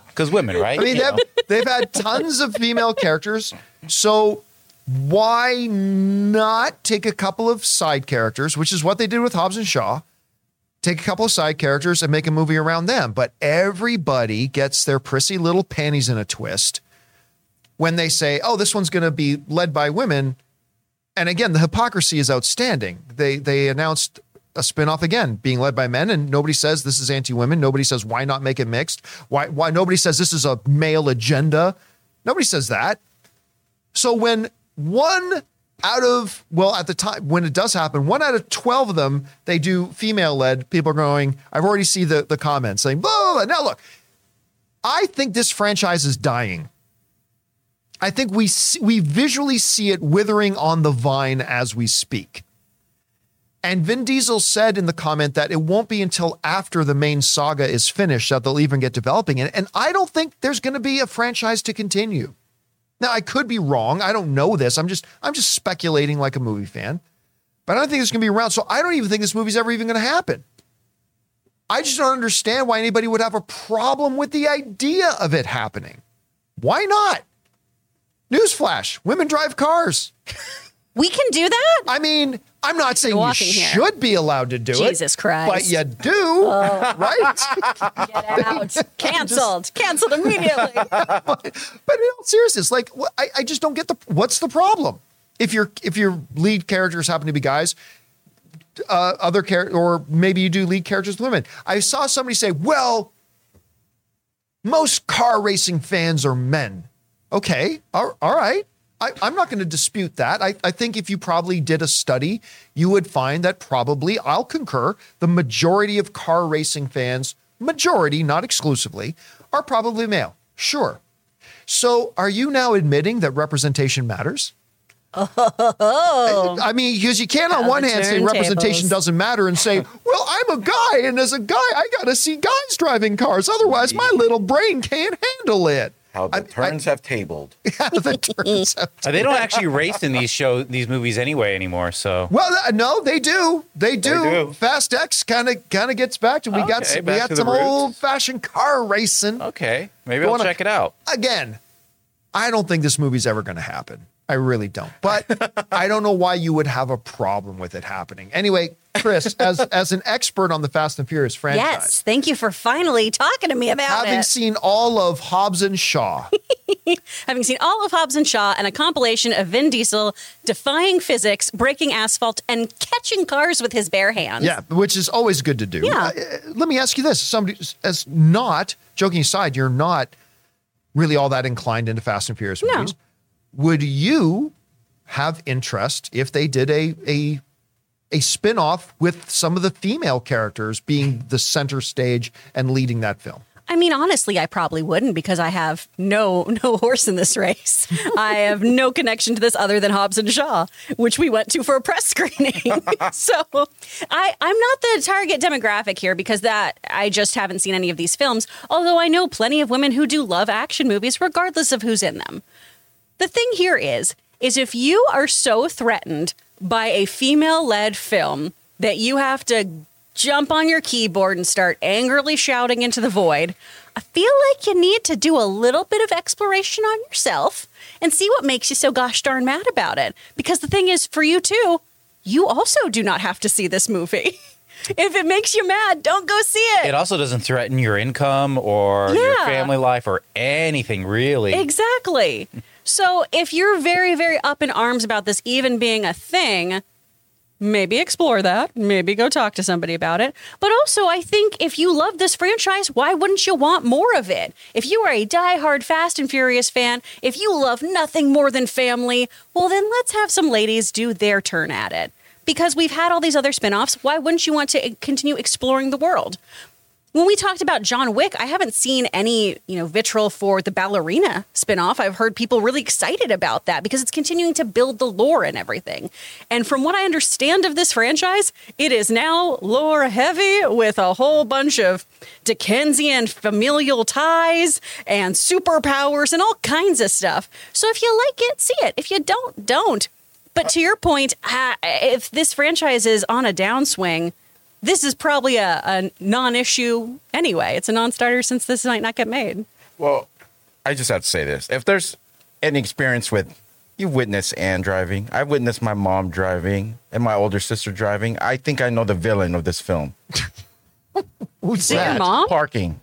C: Because women, right?
A: I mean, they've, they've had tons of female characters. So why not take a couple of side characters, which is what they did with Hobbs and Shaw? Take a couple of side characters and make a movie around them. But everybody gets their prissy little panties in a twist when they say, oh, this one's going to be led by women. And again, the hypocrisy is outstanding. They they announced a spinoff again being led by men, and nobody says this is anti-women. Nobody says why not make it mixed. Why why nobody says this is a male agenda. Nobody says that. So when one out of well at the time when it does happen, one out of twelve of them they do female led. People are going. I've already see the the comments saying blah, blah, blah. Now look, I think this franchise is dying. I think we see, we visually see it withering on the vine as we speak. And Vin Diesel said in the comment that it won't be until after the main saga is finished that they'll even get developing it. And I don't think there's going to be a franchise to continue. Now I could be wrong. I don't know this. I'm just I'm just speculating like a movie fan. But I don't think it's going to be around. So I don't even think this movie's ever even going to happen. I just don't understand why anybody would have a problem with the idea of it happening. Why not? Newsflash: Women drive cars.
B: We can do that?
A: I mean, I'm not saying you
B: walking here.
A: should be allowed to do it.
B: Jesus Christ.
A: But you do, right?
B: Get out. Canceled. Canceled immediately.
A: but in all seriousness, like I, I just don't get the what's the problem if your if your lead characters happen to be guys, uh, other character or maybe you do lead characters with women. I saw somebody say, "Well, most car racing fans are men." Okay, all, all right. I, I'm not going to dispute that. I, I think if you probably did a study, you would find that probably, I'll concur, the majority of car racing fans, majority, not exclusively, are probably male. Sure. So are you now admitting that representation matters? Oh. I mean, because you can't on one hand say representation doesn't matter and say, well, I'm a guy, and as a guy, I got to see guys driving cars. Otherwise, my little brain can't handle it.
D: How the
A: I-
D: turns have tabled.
A: How the turns have
C: Uh, they don't actually race in these show these movies anyway anymore. So
A: Well, no, they do. They do.
C: do.
A: Fast X kind of kind of gets back to we got some, we got some old fashioned car racing.
C: okay, maybe
A: Go
C: I'll
A: on a-
C: check it out.
A: Again, I don't think this movie's ever going to happen. I really don't. But I don't know why you would have a problem with it happening. Anyway, Chris, as as an expert on the Fast and Furious franchise,
B: yes. Thank you for finally talking to me about
A: having
B: it.
A: seen all of Hobbs and Shaw,
B: having seen all of Hobbs and Shaw and a compilation of Vin Diesel defying physics, breaking asphalt, and catching cars with his bare hands.
A: yeah, which is always good to do.
B: Yeah.
A: Uh, let me ask you this: somebody as not joking aside, you're not really all that inclined into Fast and Furious
B: No.
A: Would you have interest if they did a a a spin-off with some of the female characters being the center stage and leading that film?
B: I mean, honestly, I probably wouldn't because I have no no horse in this race. I have no connection to this other than Hobbs and Shaw, which we went to for a press screening. so I I'm not the target demographic here because that I just haven't seen any of these films. Although I know plenty of women who do love action movies, regardless of who's in them. The thing here is, is if you are so threatened by a female-led film that you have to jump on your keyboard and start angrily shouting into the void, I feel like you need to do a little bit of exploration on yourself and see what makes you so gosh darn mad about it. Because the thing is, for you too, you also do not have to see this movie. if it makes you mad, don't go see it.
C: It also doesn't threaten your income or your family life or anything really.
B: Exactly. So if you're very, very up in arms about this even being a thing, maybe explore that. Maybe go talk to somebody about it. But also, I think if you love this franchise, why wouldn't you want more of it? If you are a die-hard Fast and Furious fan, if you love nothing more than family, well, then let's have some ladies do their turn at it. Because we've had all these other spin offs, why wouldn't you want to continue exploring the world? When we talked about John Wick, I haven't seen any, you know, vitriol for the ballerina spinoff. I've heard people really excited about that because it's continuing to build the lore and everything. And from what I understand of this franchise, it is now lore heavy with a whole bunch of Dickensian familial ties and superpowers and all kinds of stuff. So if you like it, see it. If you don't, don't. But to your point, uh, if this franchise is on a downswing, this is probably a, a non-issue anyway. It's a non-starter since this might not get made.
D: Well, I just have to say this: if there's any experience with you witness Anne driving, I witnessed my mom driving and my older sister driving. I think I know the villain of this film.
B: Who's that? Mom?
D: Parking.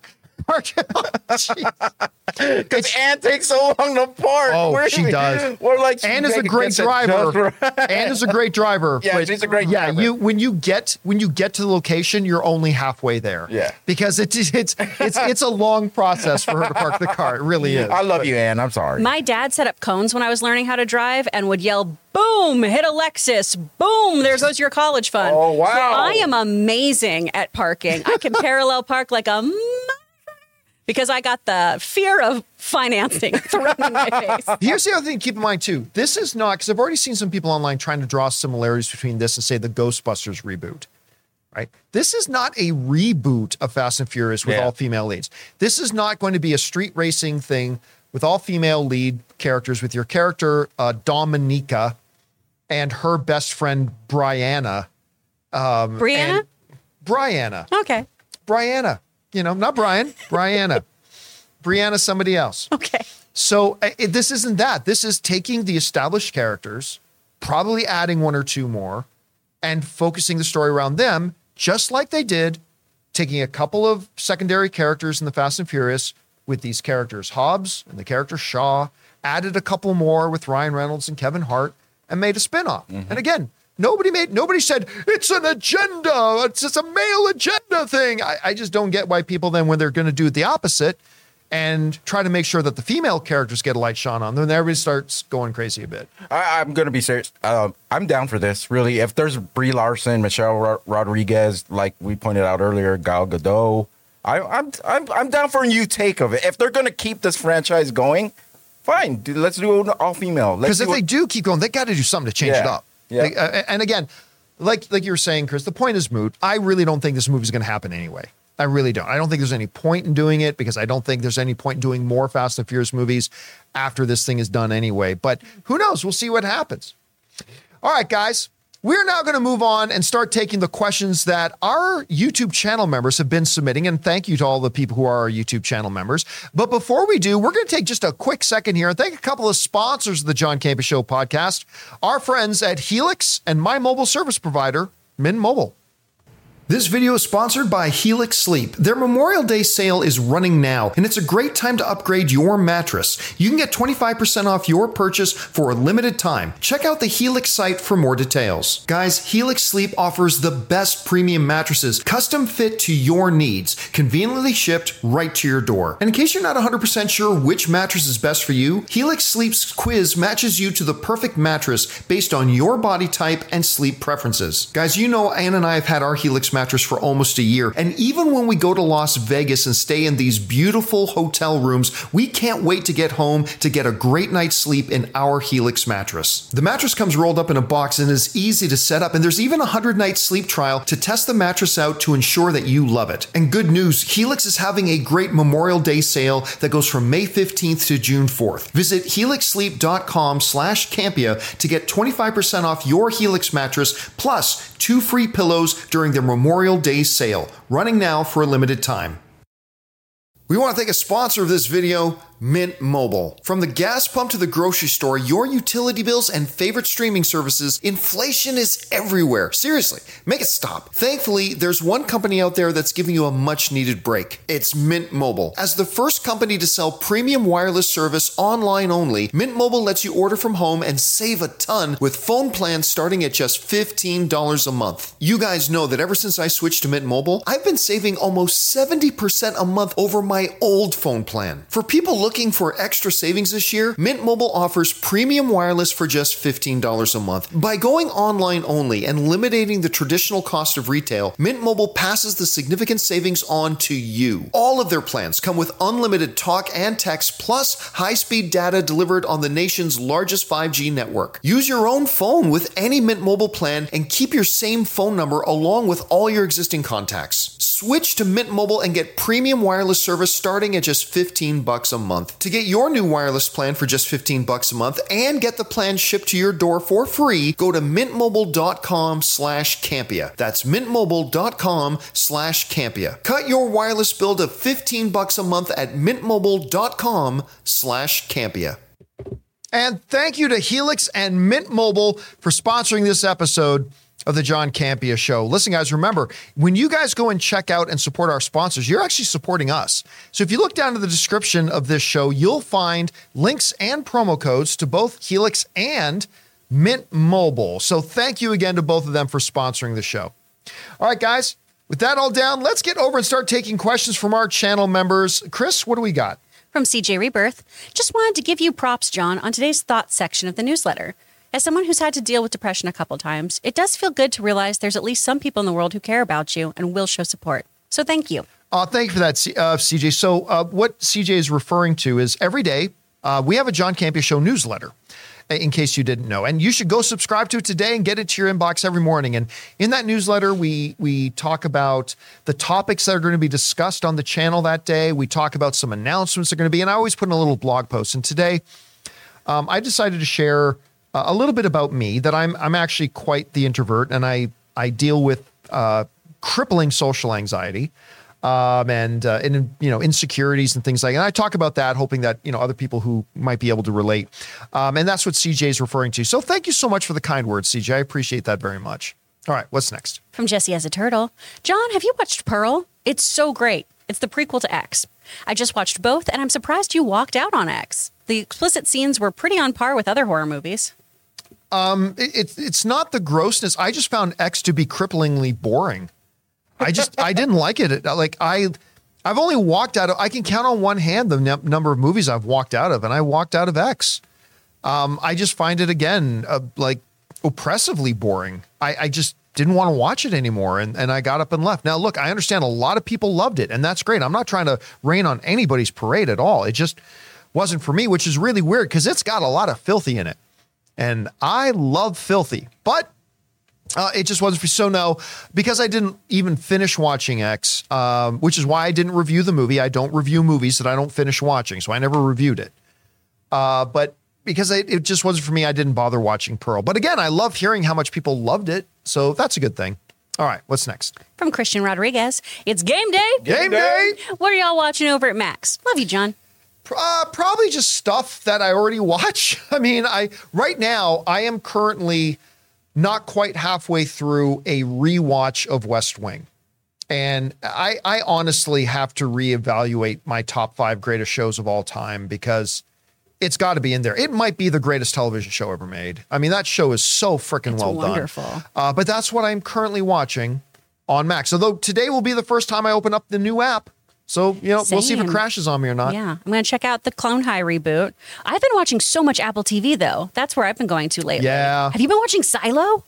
D: Oh, because Anne takes so long to park.
A: Oh, Where she does.
D: We're like
A: Anne is a great driver. Right. Anne is a great driver.
D: Yeah, she's a great.
A: Yeah,
D: driver.
A: you when you get when you get to the location, you're only halfway there.
D: Yeah,
A: because it's it's it's it's a long process for her to park the car. It really is.
D: I love but, you, Anne. I'm sorry.
B: My dad set up cones when I was learning how to drive and would yell boom, hit a Lexus, boom, there goes your college fund.
D: Oh, wow. So
B: I am amazing at parking. I can parallel park like a because I got the fear of financing thrown in my face.
A: Here's the other thing to keep in mind too. This is not because I've already seen some people online trying to draw similarities between this and say the Ghostbusters reboot. Right? This is not a reboot of Fast and Furious with yeah. all female leads. This is not going to be a street racing thing with all female lead characters with your character uh, Dominica and her best friend Brianna.
B: Um, Brianna.
A: Brianna.
B: Okay.
A: Brianna you know, not Brian, Brianna. Brianna, somebody else.
B: Okay.
A: So it, this isn't that. This is taking the established characters, probably adding one or two more, and focusing the story around them, just like they did, taking a couple of secondary characters in the Fast and Furious with these characters, Hobbs and the character Shaw, added a couple more with Ryan Reynolds and Kevin Hart, and made a spinoff. Mm-hmm. And again, Nobody made nobody said it's an agenda. It's just a male agenda thing. I, I just don't get why people then when they're going to do the opposite and try to make sure that the female characters get a light shone on them, then everybody starts going crazy a bit.
D: I, am going to be serious. Um, I'm down for this. Really, if there's Brie Larson, Michelle Ro- Rodriguez, like we pointed out earlier, Gal Gadot, I, I'm I'm I'm down for a new take of it. If they're going to keep this franchise going, fine. Let's do it all female.
A: Because if what, they do keep going, they got to do something to change yeah. it up. Yeah. Like, uh, and again, like like you were saying, Chris, the point is moot. I really don't think this movie is going to happen anyway. I really don't. I don't think there's any point in doing it because I don't think there's any point in doing more Fast and Furious movies after this thing is done anyway. But who knows? We'll see what happens. All right, guys. We're now going to move on and start taking the questions that our YouTube channel members have been submitting. And thank you to all the people who are our YouTube channel members. But before we do, we're going to take just a quick second here and thank a couple of sponsors of the John Campea Show podcast, our friends at Helix and my mobile service provider, Mint Mobile. This video is sponsored by Helix Sleep. Their Memorial Day sale is running now, and it's a great time to upgrade your mattress. You can get 25% off your purchase for a limited time. Check out the Helix site for more details. Guys, Helix Sleep offers the best premium mattresses, custom fit to your needs, conveniently shipped right to your door. And in case you're not 100% sure which mattress is best for you, Helix Sleep's quiz matches you to the perfect mattress based on your body type and sleep preferences. Guys, you know Ann and I have had our Helix mattress for almost a year. And even when we go to Las Vegas and stay in these beautiful hotel rooms, we can't wait to get home to get a great night's sleep in our Helix mattress. The mattress comes rolled up in a box and is easy to set up, and there's even a 100 night sleep trial to test the mattress out to ensure that you love it. And good news Helix is having a great Memorial Day sale that goes from May 15th to June 4th. Visit helixsleep.com slash Campea to get 25% off your Helix mattress plus two free pillows during their Memorial Memorial Day sale, running now for a limited time. We want to thank a sponsor of this video, Mint Mobile. From the gas pump to the grocery store, your utility bills and favorite streaming services, inflation is everywhere. Seriously, make it stop. Thankfully, there's one company out there that's giving you a much needed break. It's Mint Mobile. As the first company to sell premium wireless service online only, Mint Mobile lets you order from home and save a ton with phone plans starting at just $15 a month. You guys know that ever since I switched to Mint Mobile, I've been saving almost 70% a month over my old phone plan. For people looking for extra savings this year, Mint Mobile offers premium wireless for just $15 a month. By going online only and eliminating the traditional cost of retail, Mint Mobile passes the significant savings on to you. All of their plans come with unlimited talk and text plus high-speed data delivered on the nation's largest 5G network. Use your own phone with any Mint Mobile plan and keep your same phone number along with all your existing contacts. Switch to Mint Mobile and get premium wireless service starting at just 15 bucks a month. To get your new wireless plan for just 15 bucks a month and get the plan shipped to your door for free, go to mintmobile.com slash Campea. That's mintmobile.com slash Campea. Cut your wireless bill to 15 bucks a month at mintmobile.com slash Campea. And thank you to Helix and Mint Mobile for sponsoring this episode of the John Campea Show. Listen, guys, remember, when you guys go and check out and support our sponsors, you're actually supporting us. So if you look down to the description of this show, you'll find links and promo codes to both Helix and Mint Mobile. So thank you again to both of them for sponsoring the show. All right, guys, with that all down, let's get over and start taking questions from our channel members. Chris, what do we got?
B: From CJ Rebirth. Just wanted to give you props, John, on today's thoughts section of the newsletter. As someone who's had to deal with depression a couple times, it does feel good to realize there's at least some people in the world who care about you and will show support. So thank you.
A: Uh, thank you for that, uh, CJ. So, uh, what CJ is referring to is every day uh, we have a John Campea Show newsletter, in case you didn't know. And you should go subscribe to it today and get it to your inbox every morning. And in that newsletter, we we talk about the topics that are going to be discussed on the channel that day. We talk about some announcements that are going to be, and I always put in a little blog post. And today, um, I decided to share uh, a little bit about me that I'm I'm actually quite the introvert and I I deal with uh, crippling social anxiety um, and uh, and you know insecurities and things like. And I talk about that, hoping that you know other people who might be able to relate. Um, and that's what CJ is referring to. So thank you so much for the kind words, CJ. I appreciate that very much. All right, what's next?
B: From Jesse as a turtle. John, have you watched Pearl? It's so great. It's the prequel to X. I just watched both, and I'm surprised you walked out on X. The explicit scenes were pretty on par with other horror movies.
A: Um, it, it's it's not the grossness. I just found X to be cripplingly boring. I just I didn't like it. Like I, I've only walked out of. I can count on one hand the num- number of movies I've walked out of, and I walked out of X. Um, I just find it again uh, like oppressively boring. I, I just didn't want to watch it anymore, and and I got up and left. Now look, I understand a lot of people loved it, and that's great. I'm not trying to rain on anybody's parade at all. It just wasn't for me, which is really weird because it's got a lot of filthy in it and I love filthy, but uh, it just wasn't for so no because I didn't even finish watching X, um, which is why I didn't review the movie. I don't review movies that I don't finish watching, so I never reviewed it. Uh, but because it, it just wasn't for me, I didn't bother watching Pearl. But again, I love hearing how much people loved it, so that's a good thing. All right, what's next?
B: From Christian Rodriguez, it's game day.
A: Game day.
B: What are y'all watching over at Max? Love you, John.
A: Uh, probably just stuff that I already watch. I mean, I right now I am currently not quite halfway through a rewatch of West Wing. And I, I honestly have to reevaluate my top five greatest shows of all time because it's got to be in there. It might be the greatest television show ever made. I mean, that show is so freaking well
B: wonderful.
A: done. Uh, but that's what I'm currently watching on Max. Although today will be the first time I open up the new app so, you know, Same. we'll see if it crashes on me or not.
B: Yeah. I'm going to check out the Clone High reboot. I've been watching so much Apple TV, though. That's where I've been going to lately.
A: Yeah.
B: Have you been watching Silo?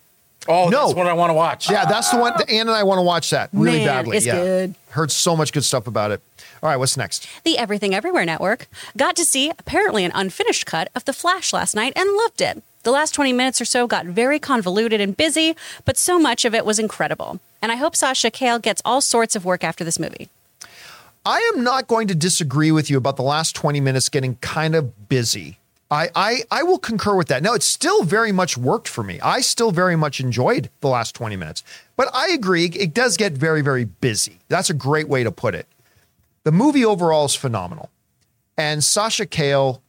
D: Oh, no. that's what I want to watch.
A: Yeah, that's the one. Ann and I want to watch that really
B: Man,
A: badly.
B: It's
A: yeah.
B: good.
A: Heard so much good stuff about it. All right, what's next?
B: The Everything Everywhere Network got to see apparently an unfinished cut of The Flash last night and loved it. The last 20 minutes or so got very convoluted and busy, but so much of it was incredible. And I hope Sasha Calle gets all sorts of work after this movie.
A: I am not going to disagree with you about the last 20 minutes getting kind of busy. I, I, I will concur with that. Now, it still very much worked for me. I still very much enjoyed the last 20 minutes. But I agree, it does get very, very busy. That's a great way to put it. The movie overall is phenomenal. And Sasha Calle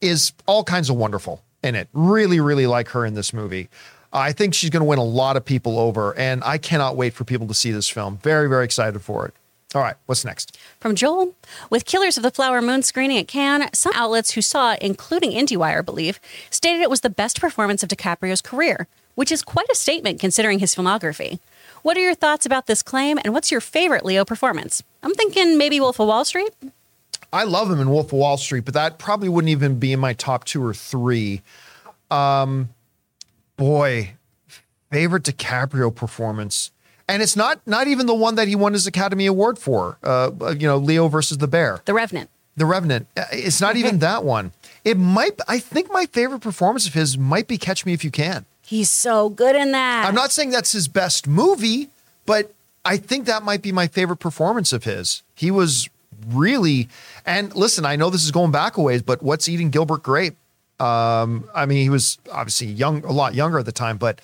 A: is all kinds of wonderful in it. Really, really like her in this movie. I think she's going to win a lot of people over, and I cannot wait for people to see this film. Very, very excited for it. All right, what's next?
B: From Joel, with Killers of the Flower Moon screening at Cannes, some outlets who saw it, including IndieWire, believe, stated it was the best performance of DiCaprio's career, which is quite a statement considering his filmography. What are your thoughts about this claim, and what's your favorite Leo performance? I'm thinking maybe Wolf of Wall Street.
A: I love him in Wolf of Wall Street, but that probably wouldn't even be in my top two or three. Um, boy, favorite DiCaprio performance, and it's not not even the one that he won his Academy Award for. Uh, you know, Leo versus the Bear,
B: The Revenant.
A: The Revenant. Uh, It's not even that one. It might. I think my favorite performance of his might be Catch Me If You Can.
B: He's so good in that.
A: I'm not saying that's his best movie, but I think that might be my favorite performance of his. He was really, and listen, I know this is going back a ways, but what's eating Gilbert Grape? Um, I mean, he was obviously young, a lot younger at the time, but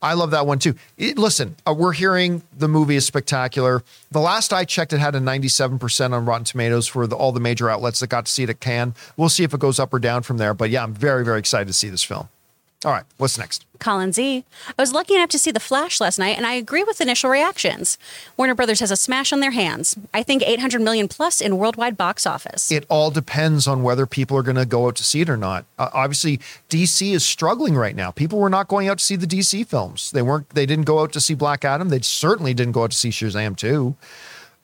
A: I love that one too. It- listen, uh, we're hearing the movie is spectacular. The last I checked, it had a 97% on Rotten Tomatoes for the, all the major outlets that got to see it at Cannes. We'll see if it goes up or down from there. But yeah, I'm very, very excited to see this film. All right, what's next?
B: Colin Z. I was lucky enough to see The Flash last night, and I agree with initial reactions. Warner Brothers has a smash on their hands. I think 800 million plus in worldwide box office.
A: it all depends on whether people are going to go out to see it or not. Uh, obviously, DC is struggling right now. People were not going out to see the DC films. They weren't. They didn't go out to see Black Adam. They certainly didn't go out to see Shazam two.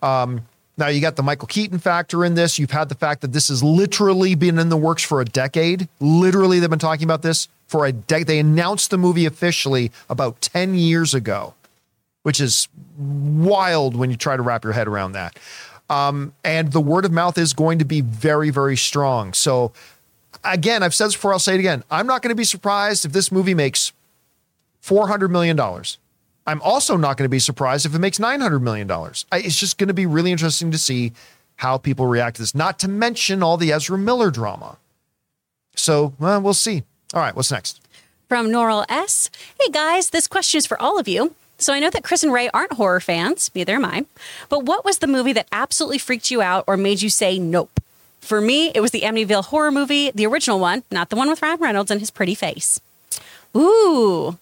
A: Um, now you got the Michael Keaton factor in this. You've had the fact that this has literally been in the works for a decade. Literally, they've been talking about this for a decade. They announced the movie officially about ten years ago, which is wild when you try to wrap your head around that. Um, and the word of mouth is going to be very, very strong. So, again, I've said this before, I'll say it again. I'm not going to be surprised if this movie makes $400 million. I'm also not going to be surprised if it makes $900 million. I, it's just going to be really interesting to see how people react to this, not to mention all the Ezra Miller drama. So, well, we'll see. All right, what's next?
B: From Noral S. Hey guys, this question is for all of you. So I know that Chris and Ray aren't horror fans, neither am I. But what was the movie that absolutely freaked you out or made you say nope? For me, it was the Amityville horror movie, the original one, not the one with Ryan Reynolds and his pretty face. Ooh,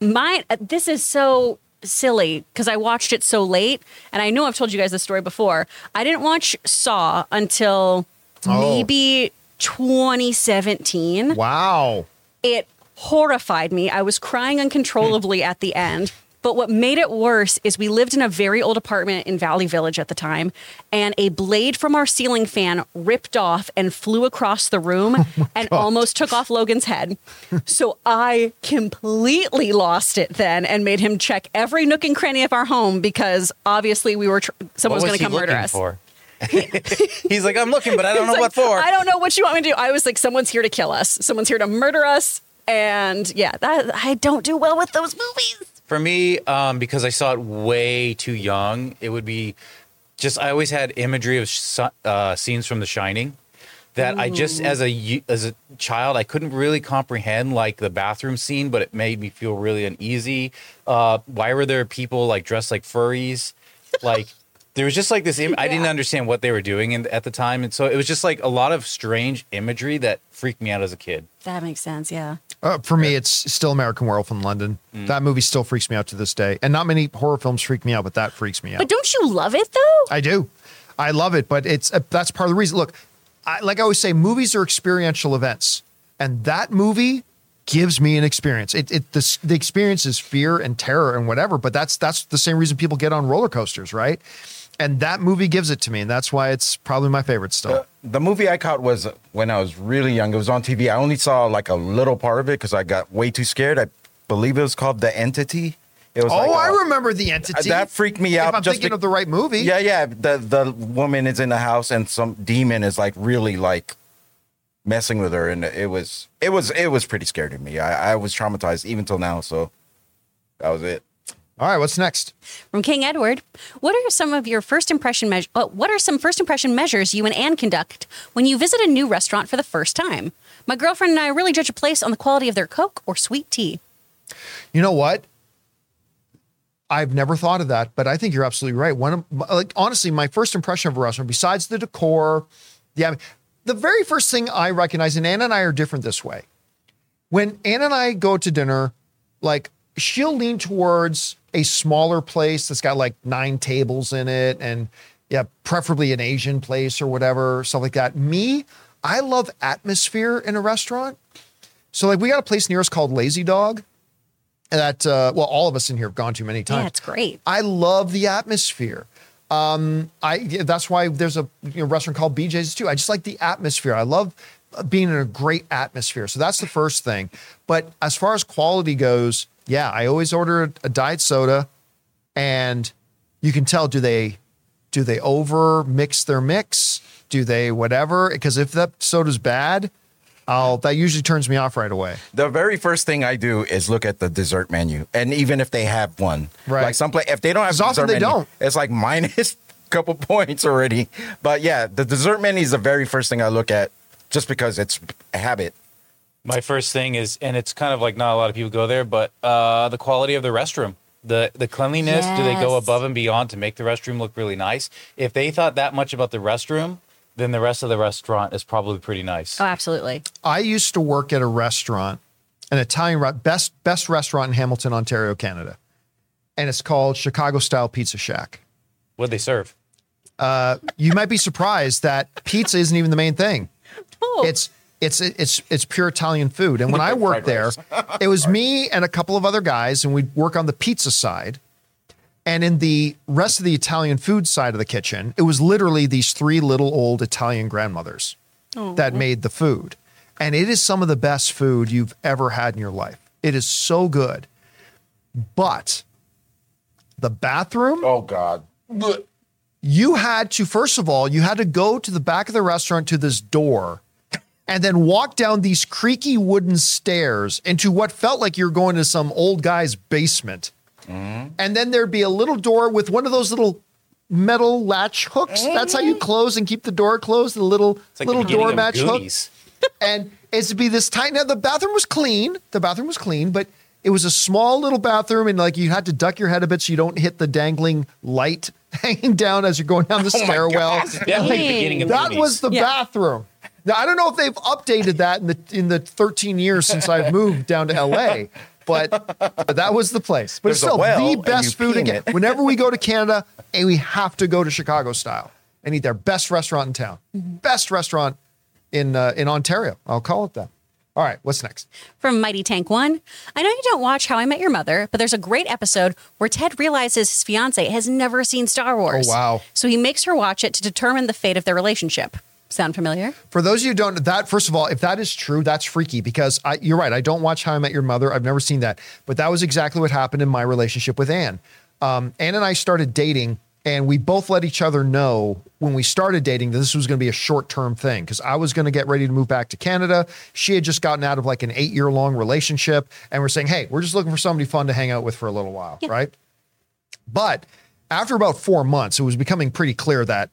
B: my uh, this is so silly because I watched it so late, and I know I've told you guys this story before. I didn't watch Saw until
A: Oh.
B: maybe 2017
A: Wow.
B: it horrified me. I was crying uncontrollably at the end. But what made it worse is we lived in a very old apartment in Valley Village at the time, and a blade from our ceiling fan ripped off and flew across the room oh and almost took off Logan's head. so I completely lost it then and made him check every nook and cranny of our home because obviously we were tr- someone
C: what
B: was
C: was
B: going to come murder us.
C: for? He's like, I'm looking, but I don't know
B: like,
C: what for.
B: I don't know what you want me to do. I was like, someone's here to kill us. Someone's here to murder us. And yeah, that I don't do well with those movies.
C: For me, um, because I saw it way too young, it would be just I always had imagery of uh, scenes from The Shining that I just as a as a child I couldn't really comprehend, like the bathroom scene, but it made me feel really uneasy. Uh, why were there people like dressed like furries? Like there was just like this. Im- I didn't understand what they were doing in, at the time, and so it was just like a lot of strange imagery that freaked me out as a kid.
B: That makes sense. Yeah.
A: Uh, for me, it's still American Werewolf in London. That movie still freaks me out to this day. And not many horror films freak me out, but that freaks me out.
B: But don't you love it though?
A: I do. I love it, but it's uh, that's part of the reason. Look, I, like I always say, movies are experiential events, and that movie gives me an experience. It, it the, the experience is fear and terror and whatever, but that's that's the same reason people get on roller coasters, right? And that movie gives it to me, and that's why it's probably my favorite still.
D: The movie I caught was when I was really young. It was on TV. I only saw like a little part of it because I got way too scared. I believe it was called The Entity. It was
A: oh,
D: like
A: I remember the entity.
D: That freaked me out
A: If I'm
D: just
A: thinking
D: be-
A: of the right movie.
D: Yeah, yeah. The the woman is in the house and some demon is like really like messing with her, and it was it was it was pretty scary to me. I, I was traumatized even till now. So that was it.
A: All right, what's next?
B: From King Edward, what are some of your first impression measures? Uh, what are some first impression measures you and Anne conduct when you visit a new restaurant for the first time? My girlfriend and I really judge a place on the quality of their Coke or sweet tea.
A: You know what? I've never thought of that, but I think you're absolutely right. One like honestly, my first impression of a restaurant, besides the decor, yeah, the very first thing I recognize, and Anne and I are different this way. When Anne and I go to dinner, like she'll lean towards a smaller place that's got like nine tables in it and yeah, preferably an Asian place or whatever, stuff like that. Me, I love atmosphere in a restaurant. So like we got a place near us called Lazy Dog that uh, well all of us in here have gone to many times.
B: Yeah, it's great.
A: I love the atmosphere. Um, I that's why there's a you know, restaurant called BJ's too. I just like the atmosphere. I love being in a great atmosphere. So that's the first thing. But as far as quality goes, yeah, I always order a, diet soda, and you can tell do they do they over mix their mix? Do they whatever? Because if that soda's bad, I'll that usually turns me off right away.
D: The very first thing I do is look at the dessert menu, and even if they have one,
A: Right.
D: Like some place, if they don't have
A: often they
D: menu,
A: don't.
D: it's like minus a couple points already. But yeah, the dessert menu is the very first thing I look at, just because it's a habit.
C: My first thing is, and it's kind of like not a lot of people go there, but uh, the quality of the restroom, the the cleanliness. Do they go above and beyond to make the restroom look really nice? If they thought that much about the restroom, then the rest of the restaurant is probably pretty nice.
B: Oh, absolutely.
A: I used to work at a restaurant, an Italian re- best best restaurant in Hamilton, Ontario, Canada, and it's called Chicago Style Pizza Shack.
C: What do they serve?
A: uh, You might be surprised that pizza isn't even the main thing.
B: Oh.
A: It's it's it's it's pure Italian food. And when I worked there, it was me and a couple of other guys, and we'd work on the pizza side. And in the rest of the Italian food side of the kitchen, it was literally these three little old Italian grandmothers oh. that made the food. And it is some of the best food you've ever had in your life. It is so good. But the bathroom,
D: Oh God.
A: you had to first of all you had to go to the back of the restaurant to this door and then walk down these creaky wooden stairs into what felt like you're going to some old guy's basement mm-hmm. and then there'd be a little door with one of those little metal latch hooks that's how you mm-hmm. close and keep the door closed the little
C: like
A: little
C: the
A: door
C: of
A: match hook
C: Goonies.
A: and it's to be this tight. Now the bathroom was clean. The bathroom was clean, but it was a small little bathroom, and like you had to duck your head a bit so you don't hit the dangling light hanging down as you're going down the oh stairwell.
C: Definitely the beginning of
A: That was the
B: Yeah.
A: bathroom. Now I don't know if they've updated that in the in the 13 years since I've moved down to LA, but, but that was the place. But
D: There's a
A: still,
D: well,
A: the best food again.
D: it.
A: Whenever we go to Canada, and we have to go to Chicago style and eat their best restaurant in town, best restaurant in uh, in Ontario. I'll call it that. All right, what's next?
B: From Mighty Tank One. I know you don't watch How I Met Your Mother, but there's a great episode where Ted realizes his fiance has never seen Star Wars.
A: Oh, wow.
B: So he makes her watch it to determine the fate of their relationship. Sound familiar?
A: For those of you who don't, that first of all, if that is true, that's freaky because I, you're right. I don't watch How I Met Your Mother. I've never seen that, but that was exactly what happened in my relationship with Anne. Um, Anne and I started dating, and we both let each other know when we started dating that this was going to be a short term thing because I was going to get ready to move back to Canada. She had just gotten out of like an eight year long relationship, and we're saying, hey, we're just looking for somebody fun to hang out with for a little while, right? But after about four months, it was becoming pretty clear that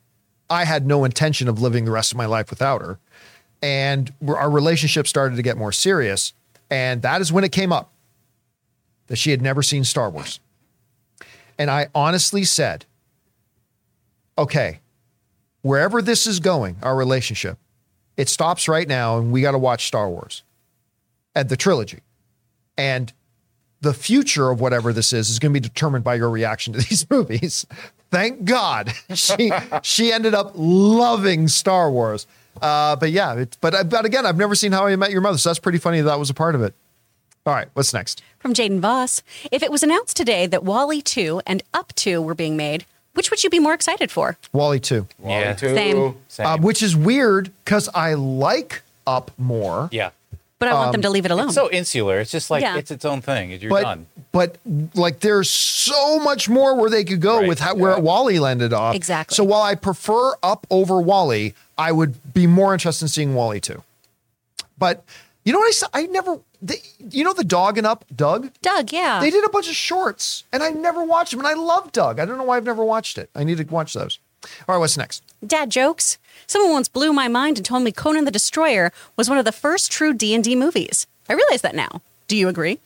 A: I had no intention of living the rest of my life without her. And our relationship started to get more serious. And that is when it came up that she had never seen Star Wars. And I honestly said, okay, wherever this is going, our relationship, it stops right now and we got to watch Star Wars and the trilogy. And the future of whatever this is is going to be determined by your reaction to these movies. Thank God she she ended up loving Star Wars. Uh, but yeah, it, but but again, I've never seen How I Met Your Mother, so that's pretty funny that, that was a part of it. All right, what's next?
B: From Jaden Voss. If it was announced today that WALL-E 2 and Up 2 were being made, which would you be more excited for?
A: WALL-E two,
C: Yeah.
D: Too.
B: Same.
C: Same.
A: uh, which is weird because I like Up more.
C: yeah.
B: But I want them um, to leave it alone.
C: It's so insular. It's just like
B: Yeah.
C: it's its own thing. You're
A: but
C: done.
A: but like there's so much more where they could go
C: Right,
A: with how, where
C: yeah.
A: WALL-E landed off.
B: Exactly.
A: So while I prefer Up over WALL-E, I would be more interested in seeing WALL-E too. But you know what I said? I never. They, you know the dog and Up, Doug.
B: Doug, yeah.
A: They did a bunch of shorts, and I never watched them. And I love Doug. I don't know why I've never watched it. I need to watch those. All right, what's next?
B: Dad jokes. Someone once blew my mind and told me Conan the Destroyer was one of the first true D&D movies. I realize that now. Do you agree?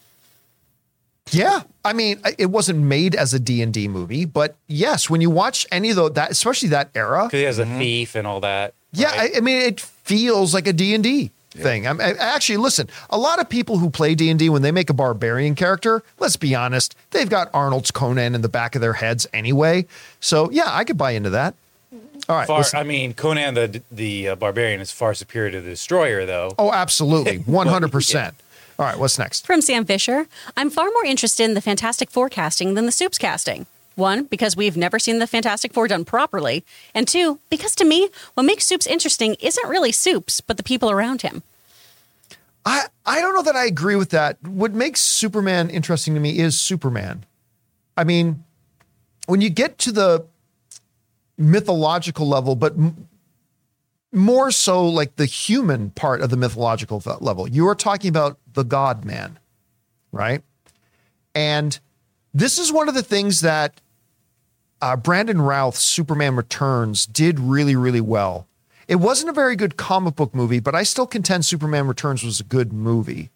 A: Yeah, I mean, it wasn't made as a D and D movie, but yes, when you watch any of those, that especially that era,
C: Because he has a mm-hmm. thief and all that.
A: Yeah,
C: right?
A: I, I mean, it feels like a D&D thing. I'm, I, actually, listen, a lot of people who play D&D, when they make a barbarian character, let's be honest, they've got Arnold's Conan in the back of their heads anyway. So yeah, I could buy into that. All right.
C: Far. I mean, Conan the the uh, barbarian is far superior to the destroyer, though.
A: Oh, absolutely. 100%. All right, what's next?
B: From Sam Fisher, I'm far more interested in the Fantastic Four casting than the Soups casting. One, because we've never seen the Fantastic Four done properly. And two, because to me, what makes Soups interesting isn't really Soups, but the people around him.
A: I, I don't know that I agree with that. What makes Superman interesting to me is Superman. I mean, when you get to the mythological level, but m- more so like the human part of the mythological level, you are talking about the God man, right? And this is one of the things that uh, Brandon Routh's Superman Returns did really, really well. It wasn't a very good comic book movie, but I still contend Superman Returns was a good movie.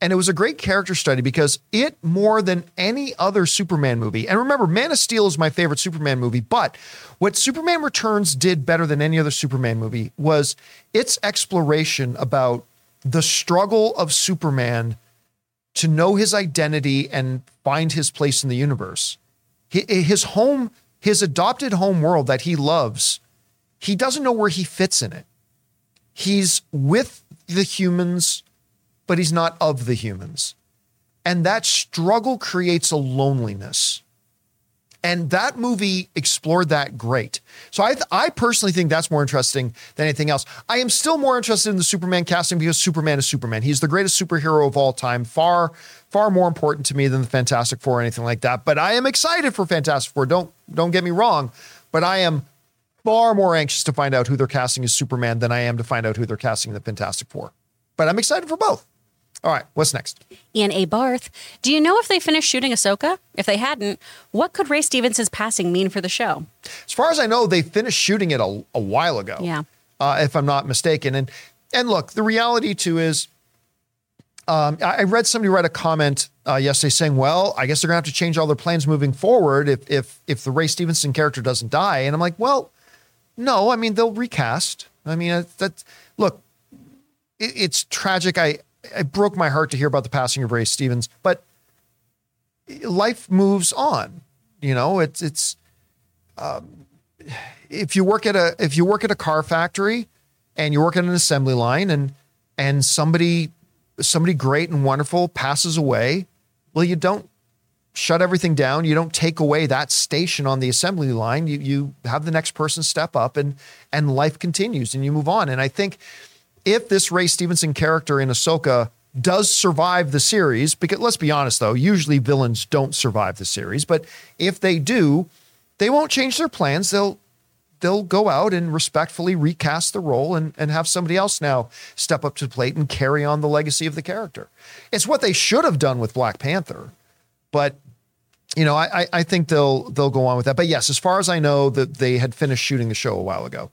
A: And it was a great character study because it, more than any other Superman movie, and remember, Man of Steel is my favorite Superman movie, but what Superman Returns did better than any other Superman movie was its exploration about the struggle of Superman to know his identity and find his place in the universe. Eh, his home, his adopted home world that he loves, he doesn't know where he fits in it. He's with the humans but he's not of the humans. And that struggle creates a loneliness. And that movie explored that great. So I, I personally think that's more interesting than anything else. I am still more interested in the Superman casting because Superman is Superman. He's the greatest superhero of all time, far, far more important to me than the Fantastic Four or anything like that. But I am excited for Fantastic Four. Don't don't get me wrong, but I am far more anxious to find out who they're casting as Superman than I am to find out who they're casting in the Fantastic Four. But I'm excited for both. All right, what's next?
B: Ian A. Barth. Do you know if they finished shooting Ahsoka? If they hadn't, what could Ray Stevens' passing mean for the show?
A: As far as I know, they finished shooting it a, a while ago.
B: Yeah.
A: Uh, if I'm not mistaken. And and look, the reality too is, um, I, I read somebody write a comment uh, yesterday saying, "Well, I guess they're gonna have to change all their plans moving forward if if if the Ray Stevenson character doesn't die." And I'm like, "Well, no. I mean, they'll recast. I mean, that's look, it, it's tragic. I it broke my heart to hear about the passing of Ray Stevens, but life moves on. You know, it's it's um, if you work at a if you work at a car factory and you work at an assembly line and and somebody somebody great and wonderful passes away, well, you don't shut everything down. You don't take away that station on the assembly line. You you have the next person step up and and life continues and you move on. And I think if this Ray Stevenson character in Ahsoka does survive the series, because let's be honest though, usually villains don't survive the series, but if they do, they won't change their plans. They'll they'll go out and respectfully recast the role and, and have somebody else now step up to the plate and carry on the legacy of the character. It's what they should have done with Black Panther, but you know, I, I think they'll they'll go on with that. But yes, as far as I know, that they had finished shooting the show a while ago.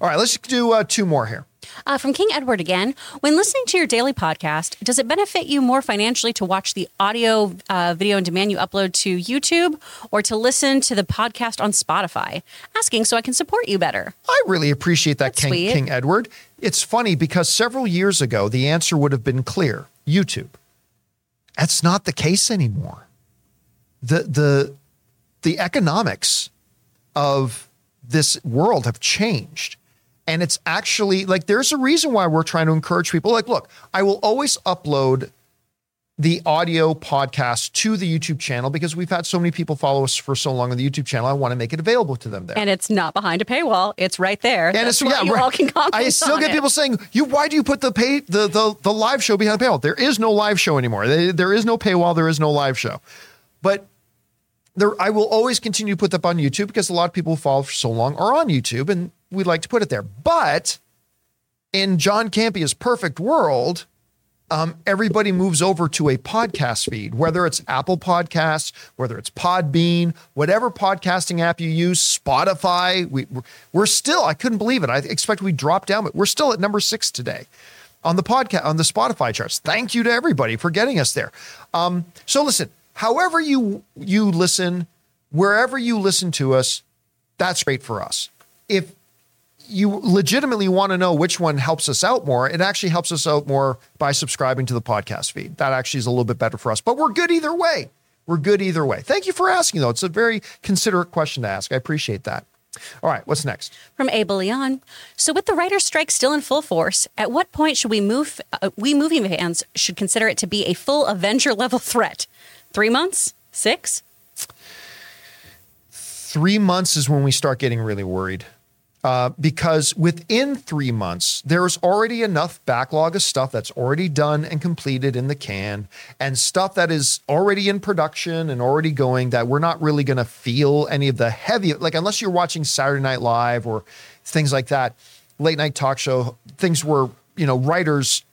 A: All right, let's do uh, two more here.
B: Uh, from King Edward again. When listening to your daily podcast, does it benefit you more financially to watch the audio, uh, video, and demand you upload to YouTube or to listen to the podcast on Spotify? Asking so I can support you better.
A: I really appreciate that, King, King Edward. It's funny because several years ago, the answer would have been clear YouTube. That's not the case anymore. The, the, the economics of this world have changed and it's actually like there's a reason why we're trying to encourage people. Like, look, I will always upload the audio podcast to the YouTube channel because we've had so many people follow us for so long on the YouTube channel. I want to make it available to them there.
B: And it's not behind a paywall. It's right there.
A: And it's yeah, you all can comment I still get it. people saying, "You why do you put the pay the the, the live show behind the paywall?" There is no live show anymore. There is no paywall, there is no live show. But there I will always continue to put that on YouTube because a lot of people who follow for so long are on YouTube and we'd like to put it there. But in John Campea's perfect world, um, everybody moves over to a podcast feed, whether it's Apple Podcasts, whether it's Podbean, whatever podcasting app you use, Spotify. We, we're still, I couldn't believe it. I expect we dropped down, but we're still at number six today on the podcast, on the Spotify charts. Thank you to everybody for getting us there. Um, so listen, however you you listen, wherever you listen to us, that's great for us. If you legitimately want to know which one helps us out more, it actually helps us out more by subscribing to the podcast feed. That actually is a little bit better for us, but we're good either way. We're good either way. Thank you for asking, though. It's a very considerate question to ask. I appreciate that. All right, what's next?
B: From Abel Leon. So, with the writer's strike still in full force, at what point should we move? Uh, we movie fans should consider it to be a full Avenger level threat. Three months? Six?
A: Three months is when we start getting really worried. Uh, because within three months, there's already enough backlog of stuff that's already done and completed in the can, and stuff that is already in production and already going that we're not really going to feel any of the heavy, like, unless you're watching Saturday Night Live or things like that, late night talk show, things where, you know, writers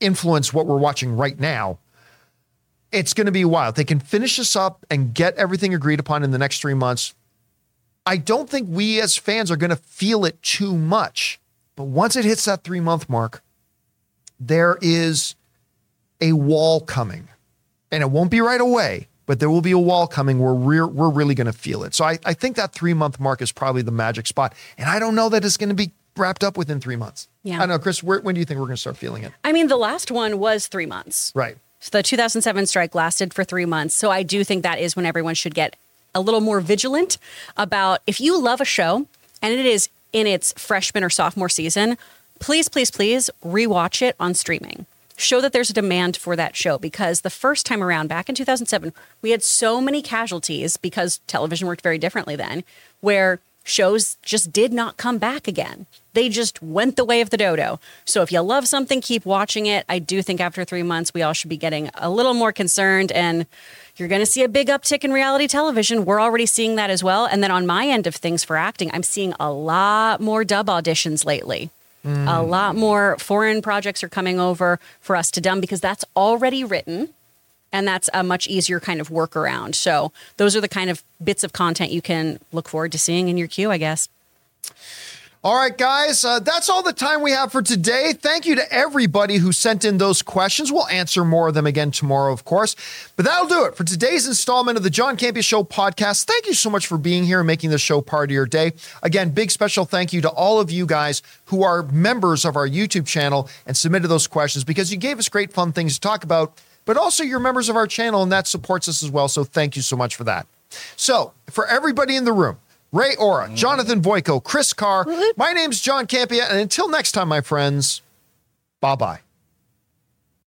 A: influence what we're watching right now. It's going to be wild. They can finish this up and get everything agreed upon in the next three months I don't think we as fans are going to feel it too much. But once it hits that three month mark, there is a wall coming. And it won't be right away, but there will be a wall coming where we're, we're really going to feel it. So I, I think that three month mark is probably the magic spot. And I don't know that it's going to be wrapped up within three months.
B: Yeah.
A: I don't know, Chris, where, when do you think we're going to start feeling it?
B: I mean, the last one was three months.
A: Right.
B: So the 2007 strike lasted for three months. So I do think that is when everyone should get a little more vigilant about if you love a show and it is in its freshman or sophomore season, please, please, please rewatch it on streaming. Show that there's a demand for that show because the first time around, back in 2007, we had so many casualties because television worked very differently then, where shows just did not come back again. They just went the way of the dodo. So if you love something, keep watching it. I do think after three months, we all should be getting a little more concerned and you're going to see a big uptick in reality television. We're already seeing that as well. And then on my end of things for acting, I'm seeing a lot more dub auditions lately. Mm. A lot more foreign projects are coming over for us to dub because that's already written and that's a much easier kind of workaround. So those are the kind of bits of content you can look forward to seeing in your queue, I guess.
A: All right, guys, uh, that's all the time we have for today. Thank you to everybody who sent in those questions. We'll answer more of them again tomorrow, of course. But that'll do it for today's installment of the John Campea Show podcast. Thank you so much for being here and making the show part of your day. Again, big special thank you to all of you guys who are members of our YouTube channel and submitted those questions because you gave us great, fun things to talk about, but also you're members of our channel and that supports us as well. So thank you so much for that. So, for everybody in the room, Ray Ora, mm-hmm. Jonathan Voico, Chris Carr. My name's John Campea. And until next time, my friends, bye bye.